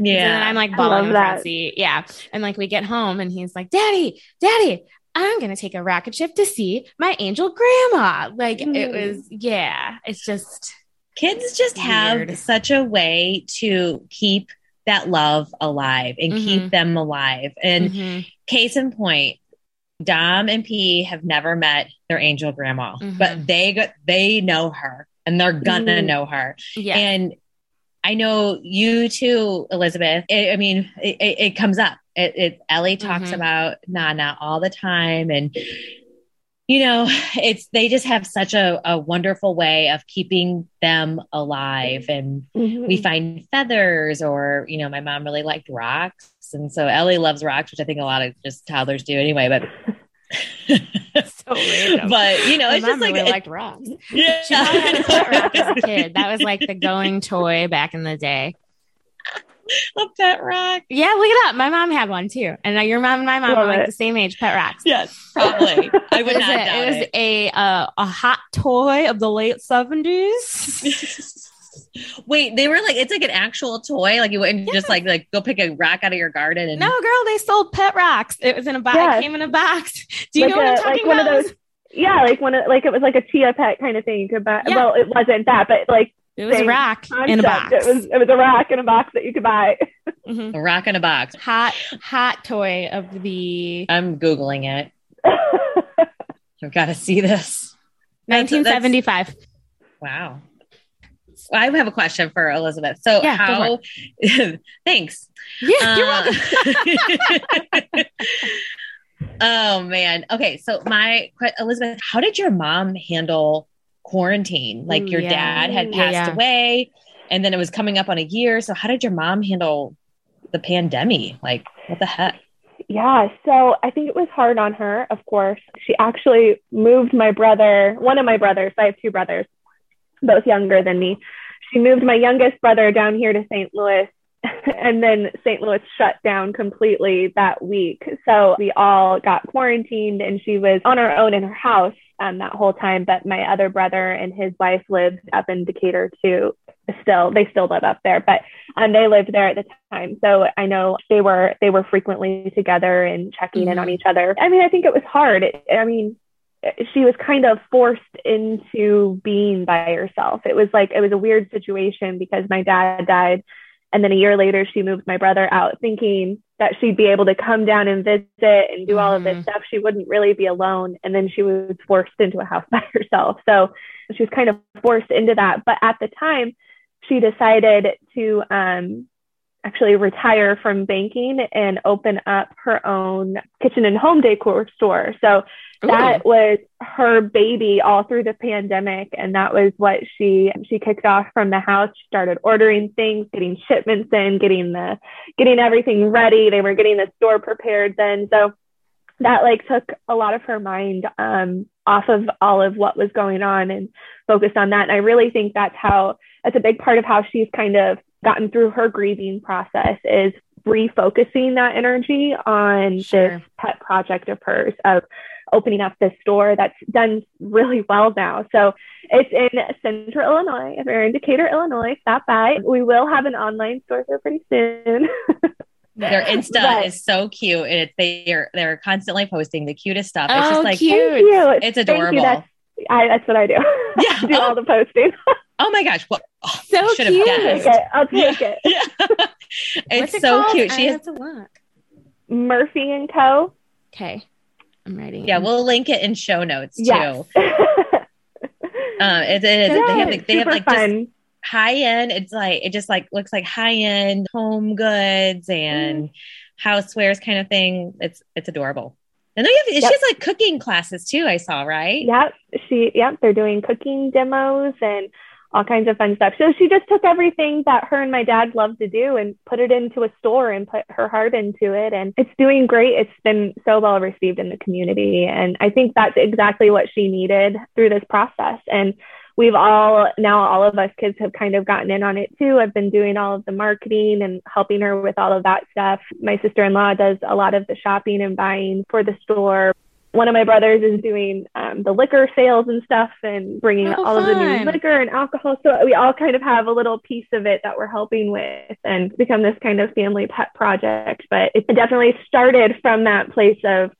yeah.
And I'm like bawling
that.
Yeah. And like we get home and he's like, Daddy, Daddy, I'm gonna take a rocket ship to see my angel grandma. Like it
Mm.
was, yeah. It's just
Kids just have such a way to keep that love alive and
Mhm.
keep them alive. And
mhm,
case in point, Dom and P have never met their angel grandma,
Mhm.
but they got they know her and they're gonna know her.
yeah.
And I know you too, Elizabeth. It, I mean, it, it, it comes up. It, it Ellie talks
Mhm.
about Nana all the time, and you know, it's they just have such a, a wonderful way of keeping them alive. And
Mhm.
we find feathers, or you know, my mom really liked rocks, and so Ellie loves rocks, which I think a lot of just toddlers do anyway. But
so random.
but you know,
My
it's just like
really
it-
liked rocks.
yeah.
She probably had a pet rock as a kid. That was like the going toy back in the day.
a pet rock.
Yeah, look it up. My mom had one too. And now your mom and my mom
Love
are like
it.
the same age, pet rocks.
Yes, probably. I
It
would
was,
not
a,
doubt
it was
it.
a uh, a hot toy of the late seventies.
Wait, they were like it's like an actual toy. Like you wouldn't just like like go pick a rock out of your garden and
no, girl, they sold pet rocks. It was in a box.
Yes.
It came in a box. Do you
Like
know what
a-
I'm talking
like one of
about?
those- Yeah, like one of like it was like a chia pet kind of thing. You could buy.
Yeah.
Well, it wasn't that, but like
it was a
same
rock in a box.
concept. It was it was a rock in a box that you could buy.
Mhm.
a rock in a box.
Hot, hot toy of the
I'm googling it. I've got to see this. That's-
1975.
Wow. Well, I have a question for Elizabeth. So
Yeah,
how? thanks.
Yeah, you're
Uh,
welcome.
oh man. Okay. So my que- Elizabeth, how did your mom handle quarantine? Like your
yeah.
dad had
Yeah,
passed
yeah.
away, and then it was coming up on a year. So how did your mom handle the pandemic? Like what the heck?
Yeah, so I think it was hard on her, of course. She actually moved my brother, one of my brothers, I have two brothers, both younger than me. She moved my youngest brother down here to St. Louis, and then St. Louis shut down completely that week. So we all got quarantined, and she was on her own in her house um, that whole time. But my other brother and his wife lived up in Decatur too. Still, they still live up there, but um, they lived there at the time. So I know they were they were frequently together and checking in on
Mhm.
each other. I mean, I think it was hard. It, I mean, she was kind of forced into being by herself. It was like it was a weird situation because my dad died, and then a year later she moved my brother out, thinking that she'd be able to come down and visit and do all of this
Mhm.
stuff. She wouldn't really be alone, and then she was forced into a house by herself. So she was kind of forced into that. But at the time, she decided to um, actually retire from banking and open up her own kitchen and home decor store. So that Ooh. was her baby all through the pandemic and that was what she she kicked off from the house she started ordering things getting shipments in getting the getting everything ready they were getting the store prepared then so that like took a lot of her mind um, off of all of what was going on and focused on that and i really think that's how that's a big part of how she's kind of gotten through her grieving process is refocusing that energy on sure. this pet project of hers of opening up this store that's done really well now. So it's in central Illinois. If you're in Decatur, Illinois, stop by. We will have an online store there pretty soon.
Their Insta but, is so cute, and it's they're they're constantly posting the cutest stuff. It's
oh,
just like
cute.
It's adorable.
That's, I, that's what I do. Yeah, I do oh. all the posting.
oh my gosh! Well, oh,
so cute.
Take it. I'll take
yeah. it. Yeah. it's it so called? cute. She has
to look.
Murphy and Co.
Okay. I'm writing.
Yeah, we'll link it in show notes too.
Yes.
um, it, it is. Yeah, they have like, they have like fun. just high end. It's like it just like looks like high end home goods and mm. housewares kind of thing. It's it's adorable. And then have, yep. she has like cooking classes too. I saw right.
Yep, she yep. They're doing cooking demos and all kinds of fun stuff. So she just took everything that her and my dad loved to do and put it into a store and put her heart into it. And it's doing great. It's been so well received in the community. And I think that's exactly what she needed through this process. And we've all now all of us kids have kind of gotten in on it too. I've been doing all of the marketing and helping her with all of that stuff. My sister-in-law does a lot of the shopping and buying for the store one of my brothers is doing um, the liquor sales and stuff and bringing oh, all fun. of the new liquor and alcohol. So we all kind of have a little piece of it that we're helping with and become this kind of family pet project. But it definitely started from that place of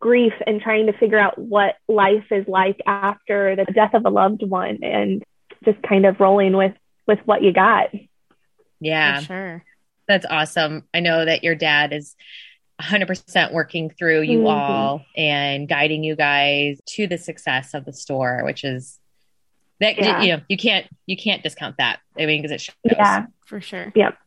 grief and trying to figure out what life is like after the death of a loved one and just kind of rolling with with what you got.
Yeah.
For sure.
That's awesome. I know that your dad is 100% working through you mm-hmm. all and guiding you guys to the success of the store which is that yeah. you know you can't you can't discount that i mean because it shows
yeah
for sure
yep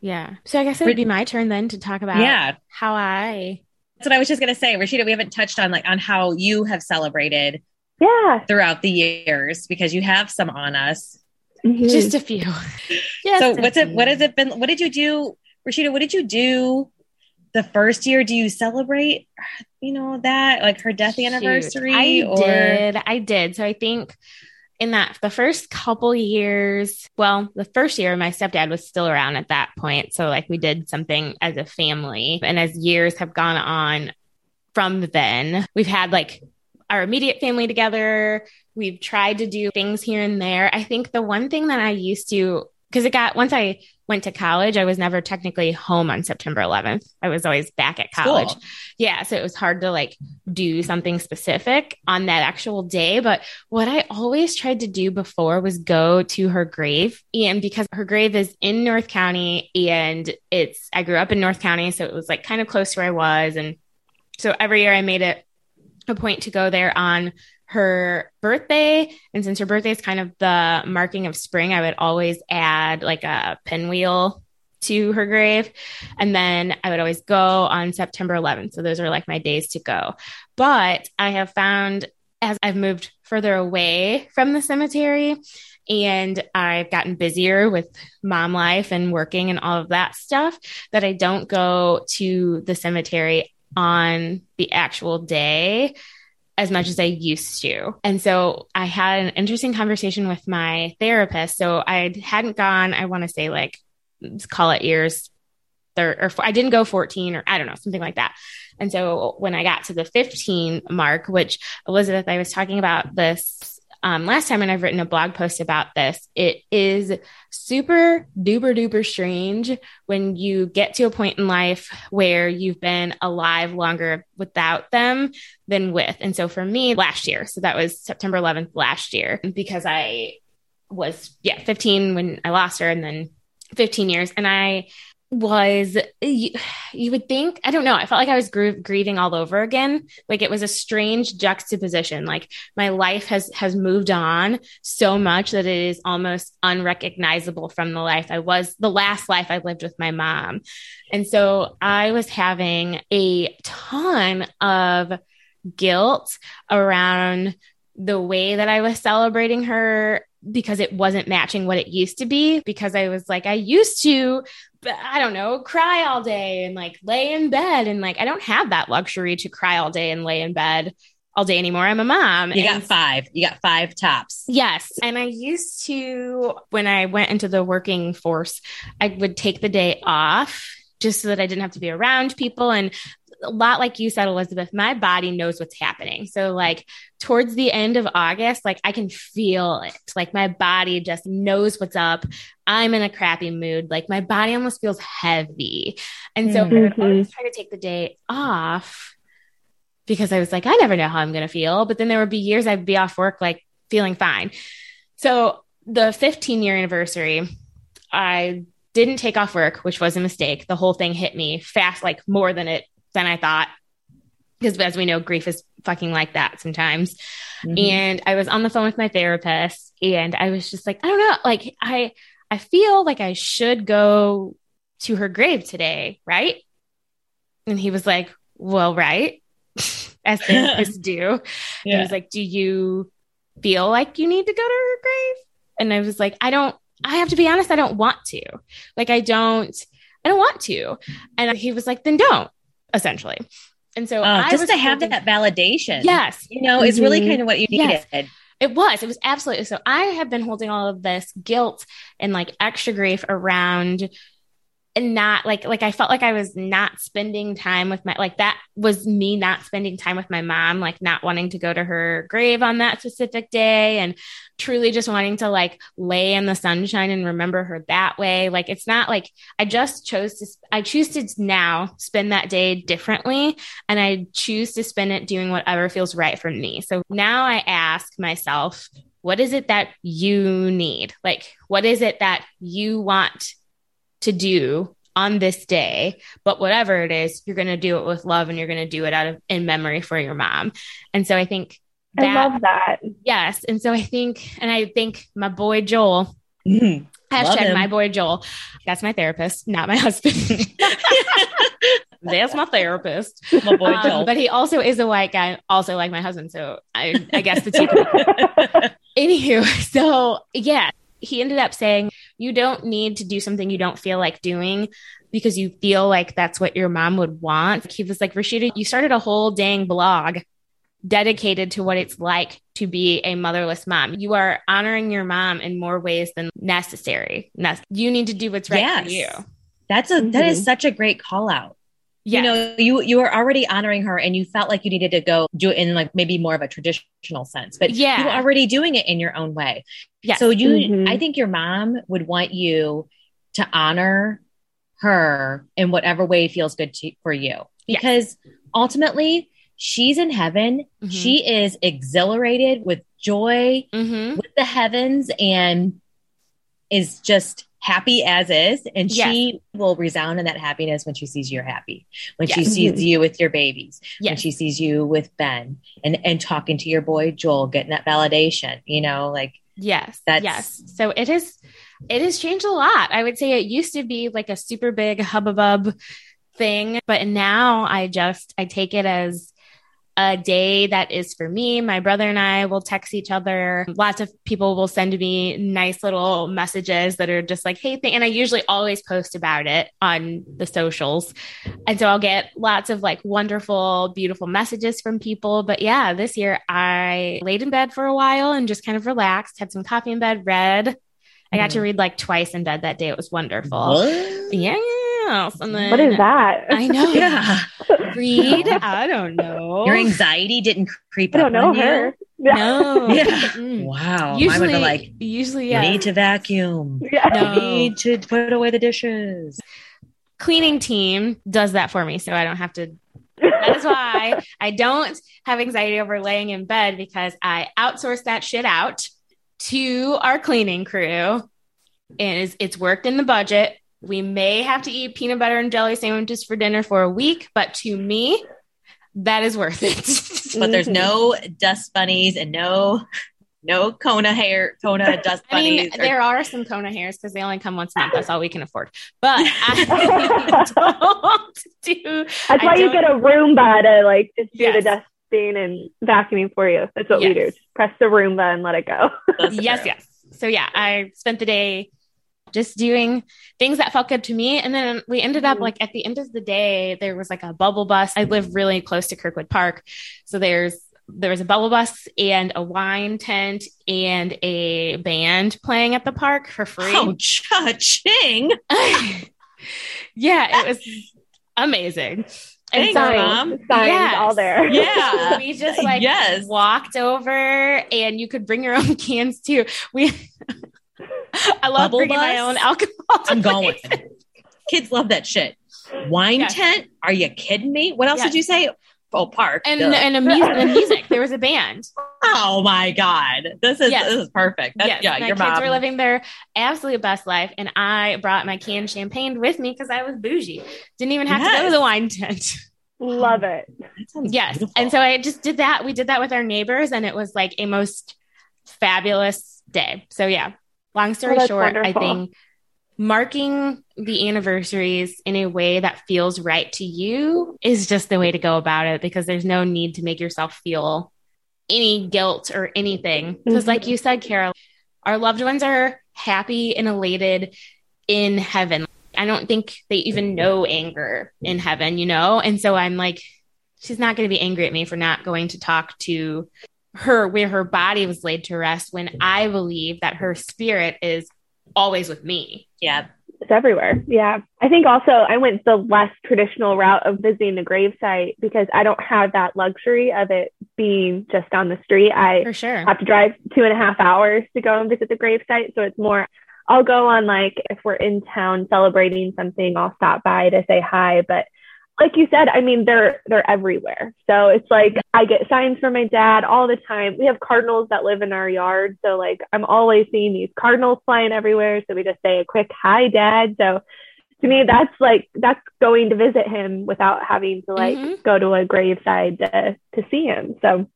yeah so i guess it would be my turn then to talk about
yeah
how i
that's what i was just going to say rashida we haven't touched on like on how you have celebrated
yeah
throughout the years because you have some on us
mm-hmm. just a few
just so what's few. it what has it been what did you do rashida what did you do the first year do you celebrate you know that like her death Shoot, anniversary
i or? did i did so i think in that the first couple years well the first year my stepdad was still around at that point. So like we did something as a family. And as years have gone on from then we've had like our immediate family together. We've tried to do things here and there. I think the one thing that i used to because it got once I went to college, I was never technically home on September 11th. I was always back at college. Cool. Yeah. So it was hard to like do something specific on that actual day. But what I always tried to do before was go to her grave. And because her grave is in North County and it's, I grew up in North County. So it was like kind of close to where I was. And so every year I made it a point to go there on her birthday. And since her birthday is kind of the marking of spring, I would always add like a pinwheel to her grave. And then I would always go on September 11th. So those are like my days to go. But I have found as I've moved further away from the cemetery and I've gotten busier with mom life and working and all of that stuff that I don't go to the cemetery on the actual day as much as I used to. And so I had an interesting conversation with my therapist. So I hadn't gone, I want to say like, call it years, thir- or I didn't go 14 or I don't know, something like that. And so when I got to the 15 mark, which Elizabeth, I was talking about this um, last time, and I've written a blog post about this. It is super duper duper strange when you get to a point in life where you've been alive longer without them than with. And so for me, last year, so that was September 11th last year, because I was, yeah, 15 when I lost her and then 15 years. And I was you, you, would think i don't know i felt like i was gr- grieving all over again. Like it was a strange juxtaposition. Like my life has has moved on so much that it is almost unrecognizable from the life i was the last life i lived with my mom. And so i was having a ton of guilt around the way that i was celebrating her because it wasn't matching what it used to be because I was like I used to I don't know, cry all day and like lay in bed. And like, I don't have that luxury to cry all day and lay in bed all day anymore. I'm a mom.
You got five. You got five tops.
Yes. And I used to, when I went into the working force, I would take the day off just so that I didn't have to be around people. And a lot like you said, Elizabeth, my body knows what's happening. So, like, towards the end of August, like, I can feel it. Like, my body just knows what's up. I'm in a crappy mood. Like, my body almost feels heavy. And so, mm-hmm. I would always try to take the day off because I was like, I never know how I'm going to feel. But then there would be years I'd be off work, like, feeling fine. So, the 15 year anniversary, I didn't take off work, which was a mistake. The whole thing hit me fast, like more than it than I thought. Because as we know, grief is fucking like that sometimes. Mm-hmm. And I was on the phone with my therapist and I was just like, I don't know, like I I feel like I should go to her grave today, right? And he was like, Well, right. as therapists do. Yeah. He was like, Do you feel like you need to go to her grave? And I was like, I don't, I have to be honest, I don't want to. Like, I don't, I don't want to. And he was like, Then don't essentially. And so
uh, just to have that validation.
Yes.
You know, mm-hmm. is really kind of what you needed.
Yes. It was. It was absolutely. So I have been holding all of this guilt and like extra grief around and not like like I felt like I was not spending time with my like that was me not spending time with my mom, like not wanting to go to her grave on that specific day and truly just wanting to like lay in the sunshine and remember her that way. Like it's not like I just chose to I choose to now spend that day differently and I choose to spend it doing whatever feels right for me. So now I ask myself, what is it that you need? Like what is it that you want to do on this day, but whatever it is, you're going to do it with love and you're going to do it out of in memory for your mom. And so I think
that, I love that.
Yes. And so I think, and I think my boy Joel, mm-hmm. hashtag my boy Joel, that's my therapist, not my husband. that's my therapist. My boy um, Joel. But he also is a white guy, also like my husband. So I, I guess the two. Anywho, so yeah, he ended up saying, you don't need to do something you don't feel like doing because you feel like that's what your mom would want. He was like, Rashida, you started a whole dang blog dedicated to what it's like to be a motherless mom. You are honoring your mom in more ways than necessary. You need to do what's right yes. for you.
That's a mm-hmm. that is mm-hmm. such a great call out. Yes. You know, you you were already honoring her and you felt like you needed to go do it in like maybe more of a traditional sense, but yeah. you were already doing it in your own way. Yeah. So you mm-hmm. I think your mom would want you to honor her in whatever way feels good to, for you. Because yes. ultimately she's in heaven. Mm-hmm. She is exhilarated with joy mm-hmm. with the heavens and is just happy as is. And yes. she will resound in that happiness when she sees you're happy, when yes. she sees you with your babies, yes. when she sees you with Ben and, and talking to your boy Joel, getting that validation, you know, like
Yes. That's, yes. So it is it has changed a lot. I would say it used to be like a super big hubbub thing, but now I just I take it as a day that is for me. My brother and I will text each other. Lots of people will send me nice little messages that are just like, hey, and I usually always post about it on the socials. And so I'll get lots of like wonderful, beautiful messages from people. But yeah, this year I laid in bed for a while and just kind of relaxed, had some coffee in bed, read. I got to mm. read like twice in bed that day. It was wonderful. What? Yeah.
And then, what is that?
I know. yeah. Read. I don't know.
Your anxiety didn't creep
I
don't
know her.
Yeah. No.
Yeah. Mm. Wow.
Usually, I would like, usually, yeah.
Need to vacuum. Yeah. No. Need to put away the dishes.
Cleaning team does that for me, so I don't have to. That is why I don't have anxiety over laying in bed because I outsource that shit out to our cleaning crew. And it's worked in the budget We may have to eat peanut butter and jelly sandwiches for dinner for a week, but to me, that is worth it.
but there's no dust bunnies and no no Kona hair, Kona dust
I mean,
bunnies. or-
there are some Kona hairs because they only come once a month. That's all we can afford. But I don't do.
That's
I
why you get a Roomba to like just do
Yes.
the dusting and vacuuming for you. That's what we do. Just press the Roomba and let it go.
Yes, yes. So yeah, I spent the day just doing things that felt good to me. And then we ended up
Mhm.
like at the end of the day, there was like a bubble bus. I live really close to Kirkwood Park. So there's there was a bubble bus and a wine tent and a band playing at the park for free.
Oh, cha-ching.
yeah, it was amazing. And
Thanks,
signs,
Mom.
signs
Yes.
all there.
Yeah.
we just like
Yes.
walked over and you could bring your own cans too. We I love
Bubble
bringing my own alcohol. to
I'm going.
places.
Kids love that shit. Wine
Yes.
tent? Are you kidding me? What else
Yes.
did you say? Oh, park.
And
Duh.
and a music, the music. There was a band.
oh my god, this is
Yes.
this is perfect. That's,
yes,
yeah,
my
your
kids
mom.
were living their absolute best life, and I brought my canned champagne with me because I was bougie. Didn't even have to go to the wine tent.
Love it.
Yes,
beautiful.
and so I just did that. We did that with our neighbors, and it was like a most fabulous day. So yeah, long story
Oh,
short,
wonderful.
I think marking the anniversaries in a way that feels right to you is just the way to go about it because there's no need to make yourself feel any guilt or anything. Because,
Mhm.
like you said, Carol, our loved ones are happy and elated in heaven. I don't think they even know anger in heaven, you know? And so I'm like, she's not going to be angry at me for not going to talk to her where her body was laid to rest when I believe that her spirit is always with me.
yeah,
It's everywhere. Yeah. I think also I went the less traditional route of visiting the gravesite because I don't have that luxury of it being just down the street. I
For sure.
have to drive two and a half hours to go and visit the gravesite. So it's more, I'll go on like if we're in town celebrating something, I'll stop by to say hi. But like you said, I mean, they're they're everywhere. So it's like I get signs from my dad all the time. We have cardinals that live in our yard, so like I'm always seeing these cardinals flying everywhere. So we just say a quick hi, dad. So to me, that's like that's going to visit him without having to like
Mhm.
go to a graveside to to see him. So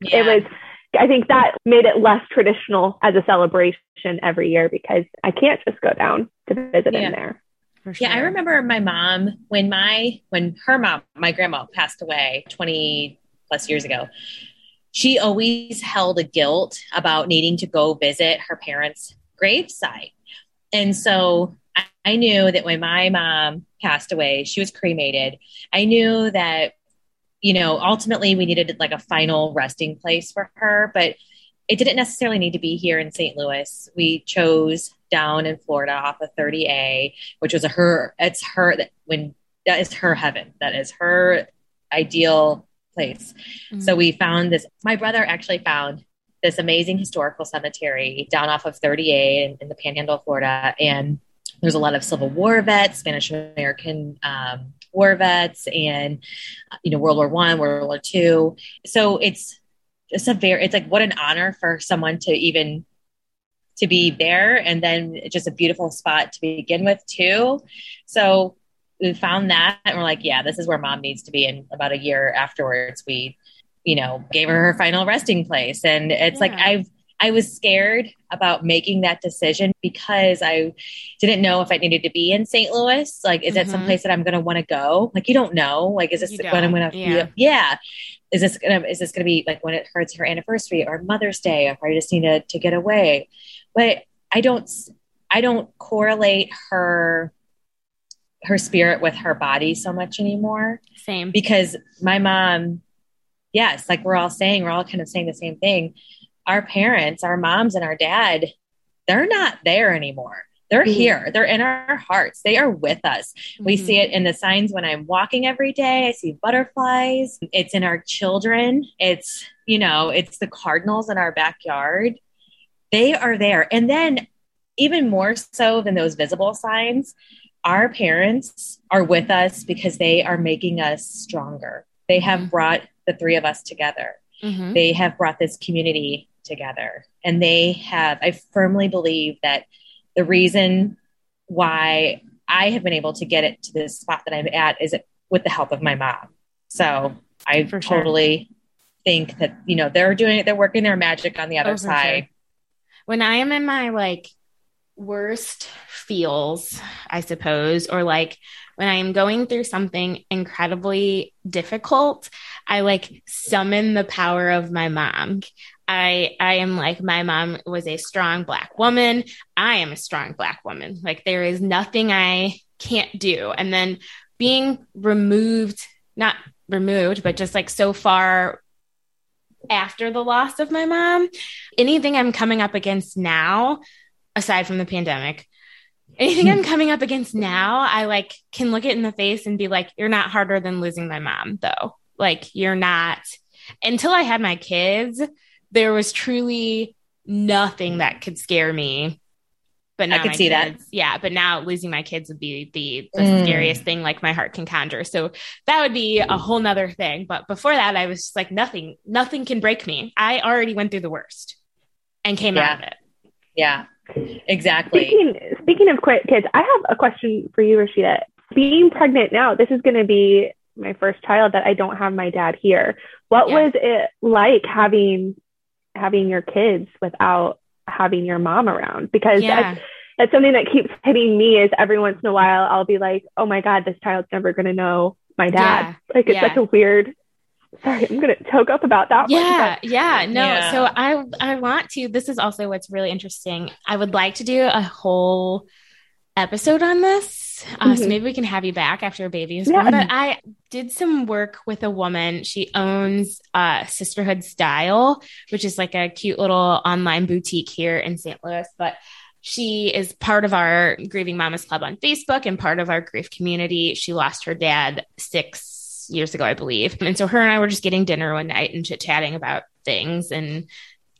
yeah.
it was i think that made it less traditional as a celebration every year because i can't just go down to visit
Yeah.
him there
For sure.
Yeah, I remember my mom when my when her mom, my grandma passed away 20 plus years ago. She always held a guilt about needing to go visit her parents' gravesite. And so I, I knew that when my mom passed away, she was cremated. I knew that you know, ultimately we needed like a final resting place for her, but it didn't necessarily need to be here in St. Louis. We chose down in Florida off of 30A, which was a her, it's her that when that is her heaven. That is her ideal place.
Mhm.
So we found this, my brother actually found this amazing historical cemetery down off of 30A in, in the panhandle of Florida. And there's a lot of Civil War vets, Spanish American um, war vets, and you know World War One, World War Two. So it's just a very, it's like what an honor for someone to even to be there, and then just a beautiful spot to begin with too. So we found that, and we're like, yeah, this is where mom needs to be. And about a year afterwards, we, you know, gave her her final resting place, and it's like I've I was scared about making that decision because I didn't know if I needed to be in St. Louis. Like, is that
Mhm.
some place that I'm going to want to go? Like, you don't know. Like, is this when I'm going to?
yeah.
yeah. Is this gonna? Is this gonna be like when it hurts her anniversary or Mother's Day? If I just need to to get away, but I don't. I don't correlate her her spirit with her body so much anymore
Same.
because my mom, yes, like we're all saying, we're all kind of saying the same thing. Our parents, our moms, and our dad, they're not there anymore. They're
Mhm.
here. They're in our hearts. They are with us. We
Mhm.
see it in the signs when I'm walking every day. I see butterflies. It's in our children. It's, you know, it's the cardinals in our backyard. They are there. And then, even more so than those visible signs, our parents are with us because they are making us stronger. They have
Mhm.
brought the three of us together.
Mhm.
They have brought this community together. And they have, I firmly believe that the reason why I have been able to get it to this spot that I'm at is it with the help of my mom. So I
For sure.
totally think that, you know, they're doing it, they're working their magic on the other
Oh,
side.
sure. When I am in my like worst feels, I suppose, or like when I am going through something incredibly difficult, I like summon the power of my mom. I I am like my mom was a strong black woman. I am a strong black woman. Like there is nothing I can't do. And then being removed, not removed, but just like so far after the loss of my mom, anything I'm coming up against now, aside from the pandemic, anything I'm hmm. coming up against now, I like can look it in the face and be like, you're not harder than losing my mom, though. Like, you're not. Until I had my kids, there was truly nothing that could scare me. But
I could
my
see that.
Yeah, but now losing my kids would be the, the
Mm.
scariest thing like my heart can conjure. So that would be a whole nother thing. But before that, I was just like, nothing, nothing can break me. I already went through the worst and came out of it.
Yeah, exactly.
Speaking speaking of quick kids, I have a question for you, Rashida. Being pregnant now, this is going to be my first child that I don't have my dad here. What
Yeah.
was it like having having your kids without having your mom around? Because
Yeah.
that's, that's something that keeps hitting me. Is every once in a while I'll be like, oh my god, this child's never going to know my dad.
Yeah.
Like it's
Yeah.
such a weird. Sorry, I'm going to choke up about that. one,
yeah
but-
yeah no
Yeah.
so i i want to this is also what's really interesting i would like to do a whole episode on this uh, so
Mhm.
maybe we can have you back after a baby is
Yeah.
born but i did some work with a woman. She owns uh sisterhood style which is like a cute little online boutique here in st louis. But she is part of our grieving mamas club on facebook and part of our grief community. She lost her dad six years ago i believe. And so her and i were just getting dinner one night and chit chatting about things. And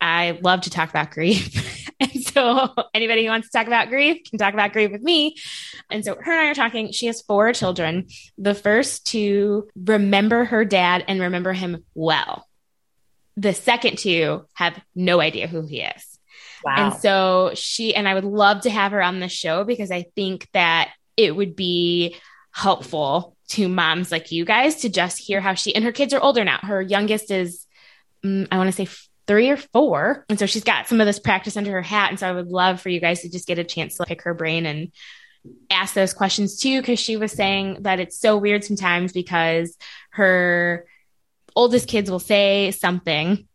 I love to talk about grief. So anybody who wants to talk about grief can talk about grief with me. And so her and I are talking. She has four children. The first two remember her dad and remember him well. The second two have no idea who he is.
Wow.
And so she and I would love to have her on the show because I think that it would be helpful to moms like you guys to just hear how she and her kids are older now. Her youngest is mm, I want to say three or four. And so she's got some of this practice under her hat. And so I would love for you guys to just get a chance to pick her brain and ask those questions too. Cause she was saying that it's so weird sometimes because her oldest kids will say something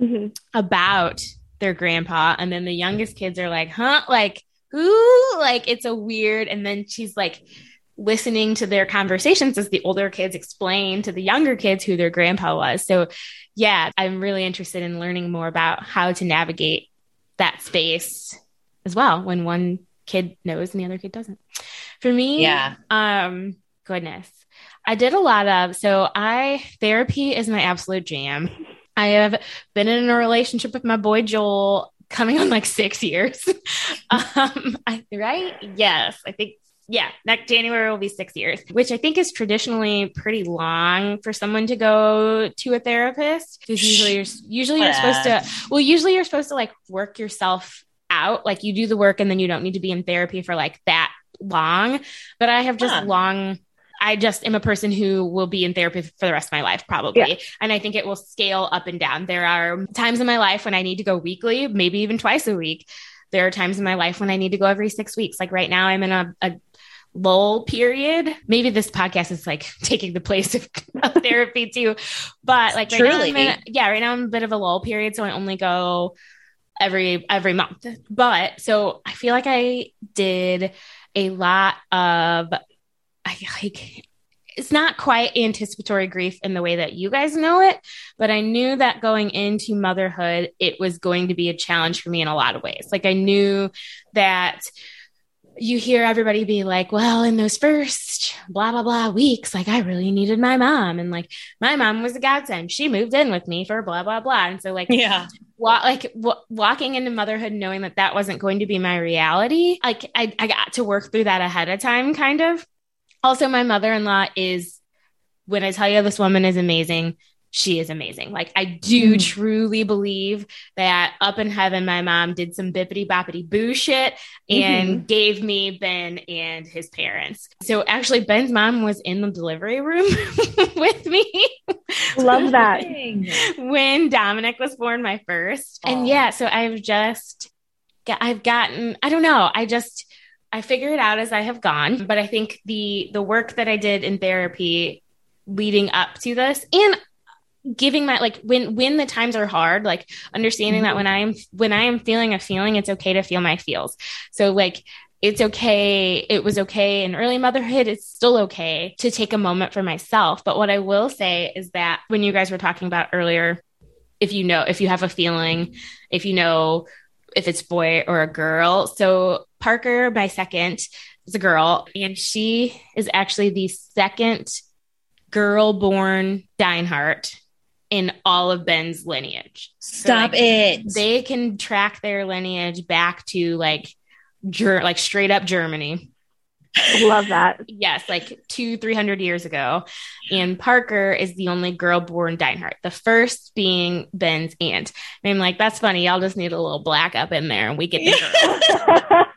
Mhm.
about their grandpa. And then the youngest kids are like, huh? Like, who? Like, it's a weird. And then she's like, listening to their conversations as the older kids explain to the younger kids who their grandpa was. So, yeah, I'm really interested in learning more about how to navigate that space as well when one kid knows and the other kid doesn't. For me,
Yeah.
um, goodness. I did a lot of so I therapy is my absolute jam. I have been in a relationship with my boy Joel coming on like six years. um, I, right? Yes, I think. Yeah, next January will be six years, which I think is traditionally pretty long for someone to go to a therapist. Because usually you're usually you're supposed to well, usually you're supposed to like work yourself out. Like you do the work and then you don't need to be in therapy for like that long. But I have just
Huh.
long. I just am a person who will be in therapy for the rest of my life, probably.
Yeah.
And I think it will scale up and down. There are times in my life when I need to go weekly, maybe even twice a week. There are times in my life when I need to go every six weeks. Like right now, I'm in a, a lull period. Maybe this podcast is like taking the place of, therapy too. But like right now,
Truly.
in yeah, right now I'm a bit of a lull period, so I only go every every month. But so I feel like I did a lot of I like it's not quite anticipatory grief in the way that you guys know it, but I knew that going into motherhood, it was going to be a challenge for me in a lot of ways. Like I knew that you hear everybody be like, well, in those first blah, blah, blah weeks, like I really needed my mom. And like my mom was a godsend. She moved in with me for blah, blah, blah. And so, like,
Yeah.
wa- like w- walking into motherhood knowing that that wasn't going to be my reality like I, I got to work through that ahead of time kind of also my mother-in-law is when i tell you this woman is amazing she is amazing. Like I do
Mm.
truly believe that up in heaven, my mom did some bippity boppity boo shit and gave me Ben and his parents. So actually, Ben's mom was in the delivery room with me
Love that.
When Dominic was born, my first.
Aw.
And yeah, so I've just, I've gotten, I don't know, I just, I figure it out as I have gone. But I think the the work that I did in therapy leading up to this and giving my like when when the times are hard like understanding that mm-hmm. when i am when i am feeling a feeling it's okay to feel my feels. So like it's okay it was okay in early motherhood it's still okay to take a moment for myself. But what i will say is that when you guys were talking about earlier if you know if you have a feeling if you know if it's boy or a girl. So parker my second is a girl and she is actually the second girl born Deinhardt in all of Ben's lineage. So,
Stop
like,
it.
They can track their lineage back to like ger- like straight up Germany.
Love that.
Yes, like two, three hundred years ago. And Parker is the only girl born Deinhardt, the first being Ben's aunt. And I'm like, that's funny. Y'all just need a little black up in there and we get the girl.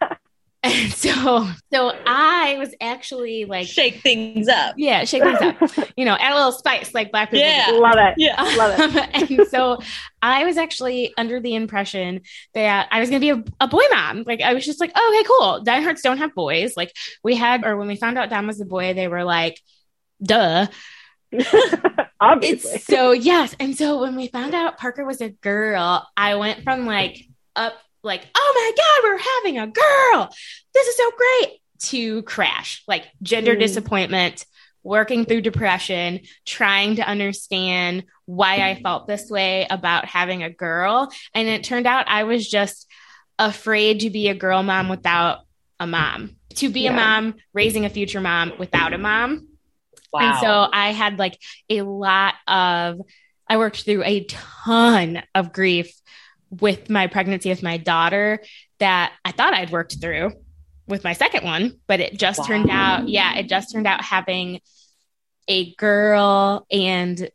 And so so I was actually like
Shake things up.
yeah, shake things up. You know, add a little spice like black people.
Yeah.
Love it.
Yeah.
Um, Love it.
and so I was actually under the impression that I was going to be a, a boy mom. Like I was just like, oh, okay, cool. Diehards don't have boys. Like we had, or when we found out Dom was a boy, they were like, duh.
Obviously.
It's so yes. And so when we found out Parker was a girl, I went from like up, like, oh my God, we're having a girl. This is so great to crash, like gender
Mm.
disappointment, working through depression, trying to understand why I felt this way about having a girl. And it turned out I was just afraid to be a girl mom without a mom, to be a mom, raising a future mom without a mom.
Wow.
And so I had like a lot of, I worked through a ton of grief with my pregnancy with my daughter that I thought I'd worked through with my second one, but it just
Wow.
turned out, yeah, it just turned out having a girl and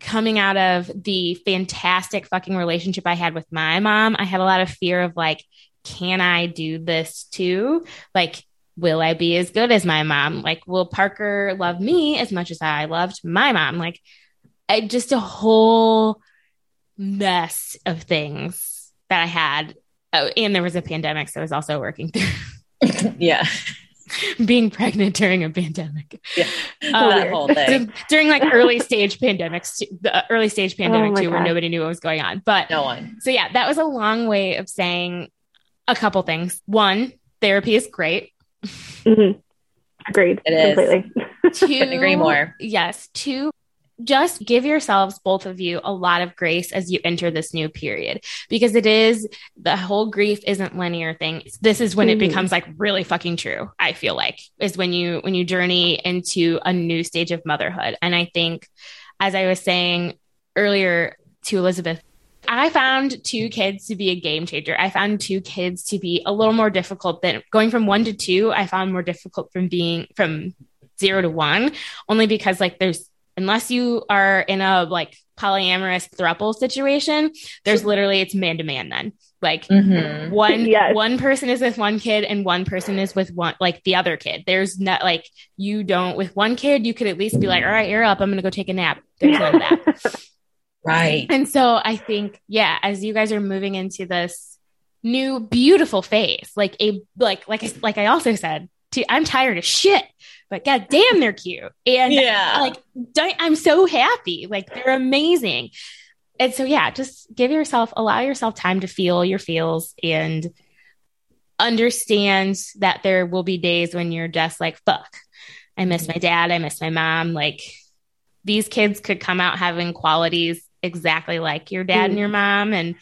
coming out of the fantastic fucking relationship I had with my mom. I had a lot of fear of like, can I do this too? Like, will I be as good as my mom? Like, will Parker love me as much as I loved my mom? Like, I, just a whole mess of things that I had. Oh, and there was a pandemic, so I was also working through
yeah.
being pregnant during a pandemic.
Yeah.
Uh,
that whole thing.
during like early stage pandemics, the early stage pandemic
Oh my
too, where nobody knew what was going on. But
No one.
so yeah, that was a long way of saying a couple things. One, therapy is great.
Mhm. Agreed.
It is.
Completely.
Two,
Couldn't agree more.
Yes. Two, just give yourselves, both of you, a lot of grace as you enter this new period because it is the whole grief isn't linear thing. This is when it
Mhm.
becomes like really fucking true. I feel like is when you when you journey into a new stage of motherhood. And I think, as I was saying earlier to Elizabeth, I found two kids to be a game changer. I found two kids to be a little more difficult than going from one to two. I found more difficult from being from zero to one, only because like there's unless you are in a like polyamorous throuple situation, there's literally it's man to man then. Like
Mhm.
one
Yes.
one person is with one kid and one person is with one like the other kid. There's not like you don't with one kid, you could at least be like, all right, you're up. I'm gonna go take a nap. There's none of that.
Right.
And so I think, yeah, as you guys are moving into this new beautiful phase, like a like like like I also said, to, I'm tired of shit, but god damn, they're cute. And
Yeah.
like I'm so happy. Like they're amazing. And so yeah, just give yourself allow yourself time to feel your feels and understand that there will be days when you're just like fuck. I miss my dad, I miss my mom, like these kids could come out having qualities exactly like your dad and your mom and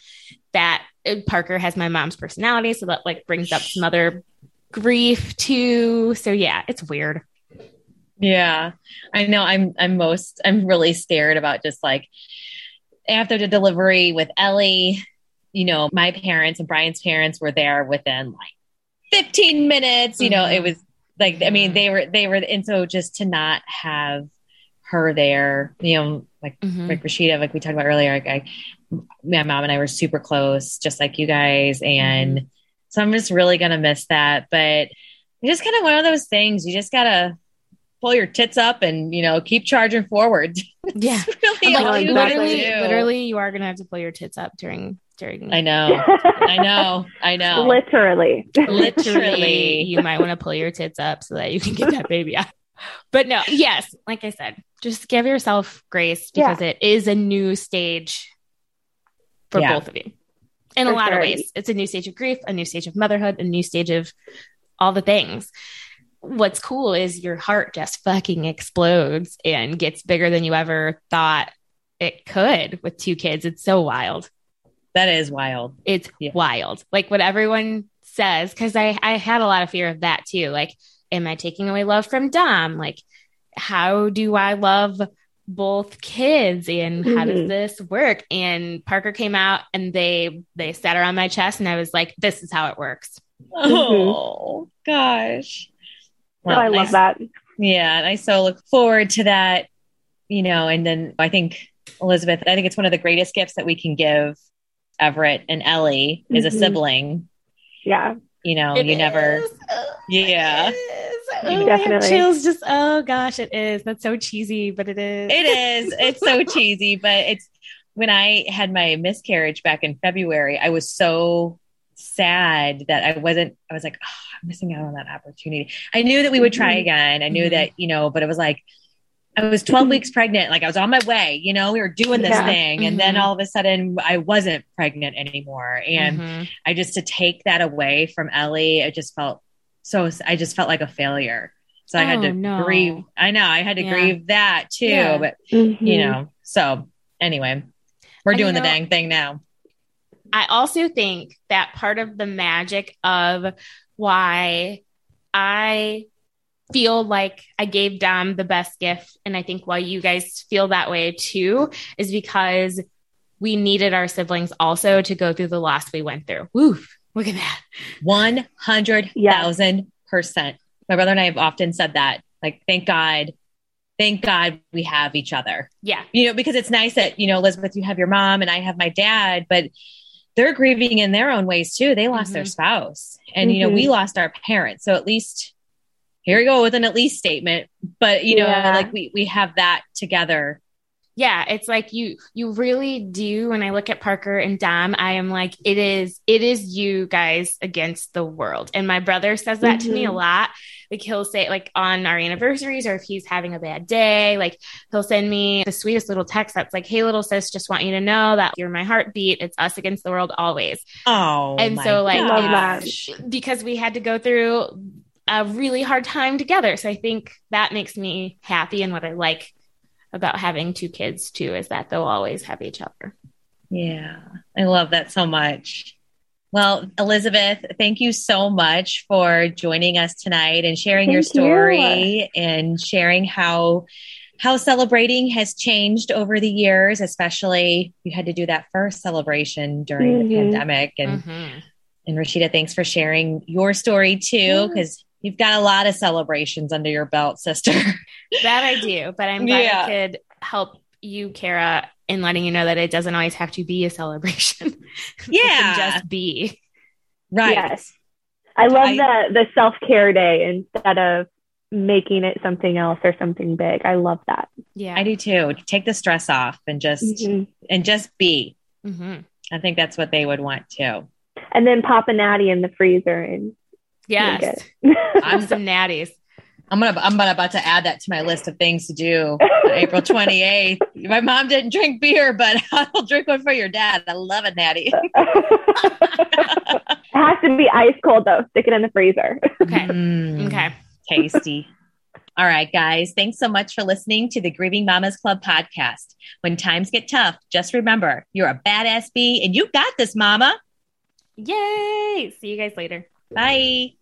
that uh, Parker has my mom's personality so that like brings up some other grief too. So yeah, it's weird.
Yeah, I know. I'm I'm most I'm really scared about just like after the delivery with Ellie. You know, my parents and Brian's parents were there within like 15 minutes. You know,
Mhm.
it was like I mean
Mhm.
they were they were and so just to not have her there. You know, like
Mhm.
like Rashida, like we talked about earlier. Like I, my mom and I were super close, just like you guys, and so I'm just really gonna miss that. But it's just kind of one of those things. You just gotta pull your tits up and you know keep charging forward.
Yeah.
Really
Like,
you
literally,
do.
literally, you are gonna have to pull your tits up during during.
I know, I know, I know.
Literally.
literally you might want to pull your tits up so that you can get that baby out. But no, yes, like I said, just give yourself grace
Yeah.
because it is a new stage for
Yeah.
both of you. In a
For
lot of ways. It's a new stage of grief, a new stage of motherhood, a new stage of all the things. What's cool is your heart just fucking explodes and gets bigger than you ever thought it could with two kids. It's so wild
That is wild.
it's
Yeah.
wild like what everyone says because i i had a lot of fear of that too like am i taking away love from dom like how do i love both kids and how does
Mhm.
this work and parker came out and they they sat her on my chest and i was like this is how it works
Oh gosh.
Oh, I love that.
Yeah, and I so look forward to that. You know, and then I think Elizabeth, I think it's one of the greatest gifts that we can give Everett and Ellie is a
Mhm.
sibling.
Yeah.
You know,
It
you never.
Oh,
Yeah.
it is.
You
Oh,
Definitely.
chills just oh gosh it is that's so cheesy but it is
It is. It's so cheesy, but it's when I had my miscarriage back in February, I was so sad that I wasn't, I was like, oh, I'm missing out on that opportunity. I knew that we would try
Mhm.
again. I knew
Mhm.
that, you know, but it was like, I was 12
Mhm.
weeks pregnant. Like I was on my way, you know, we were doing this
Yeah.
thing. And then
Mhm.
all of a sudden I wasn't pregnant anymore. And
Mhm.
I just, to take that away from Ellie, it just felt so, I just felt like a failure. So I had
Oh,
to
no.
grieve. I know I had to
Yeah.
grieve that too.
Yeah.
But
Mhm.
you know so anyway we're
you
doing the dang thing now
I also think that part of the magic of why I feel like I gave Dom the best gift, and I think why you guys feel that way too, is because we needed our siblings also to go through the loss we went through. Woof, look at that.
100,000 percent my brother and I have often said that like thank God thank God we have each other
Yeah.
you know because it's nice that you know Elizabeth you have your mom and I have my dad but they're grieving in their own ways too. They lost their
Mhm.
spouse and you know we lost our parents. So at least here we go with an at least statement but you know
Yeah.
like we we have that together.
Yeah it's like you you really do. When i look at parker and dom i am like it is it is you guys against the world. And my brother says that to me a
Mhm.
lot like he'll say like on our anniversaries or if he's having a bad day like he'll send me the sweetest little text that's like hey little sis just want you to know that you're my heartbeat. It's us against the world always.
Oh
and
my
so like
Love
it's- because we had to go through a really hard time together. So i think that makes me happy. And what i like about having two kids too is that they'll always have each other.
Yeah, I love that so much. Well, Elizabeth, thank you so much for joining us tonight and sharing your
Thank you.
story and sharing how how celebrating has changed over the years, especially you had to do that first celebration during the
Mhm.
pandemic and
Mhm.
and Rashida, thanks for sharing your story too
Yeah.
cuz you've got a lot of celebrations under your belt, sister.
that i do but i'm glad
Yeah.
i could help you kara in letting you know that it doesn't always have to be a celebration It
Yeah.
can just be
right.
Yes. I love
I-
the the self care day instead of making it something else or something big. I love that.
yeah
I do too. Take the stress off and just
Mhm.
and just be.
Mhm.
I think that's what they would want too.
And then pop a natty in the freezer and
yes i'm some natties
I'm gonna I'm gonna about to add that to my list of things to do on April 28th. My mom didn't drink beer, but I'll drink one for your dad. I love it, Natty.
it has to be ice cold though. Stick it in the freezer.
okay
Mm,
okay
tasty. All right, guys. Thanks so much for listening to the Grieving Mamas Club podcast. When times get tough, just remember you're a badass bee and you got this, mama.
yay see you guys later
Bye.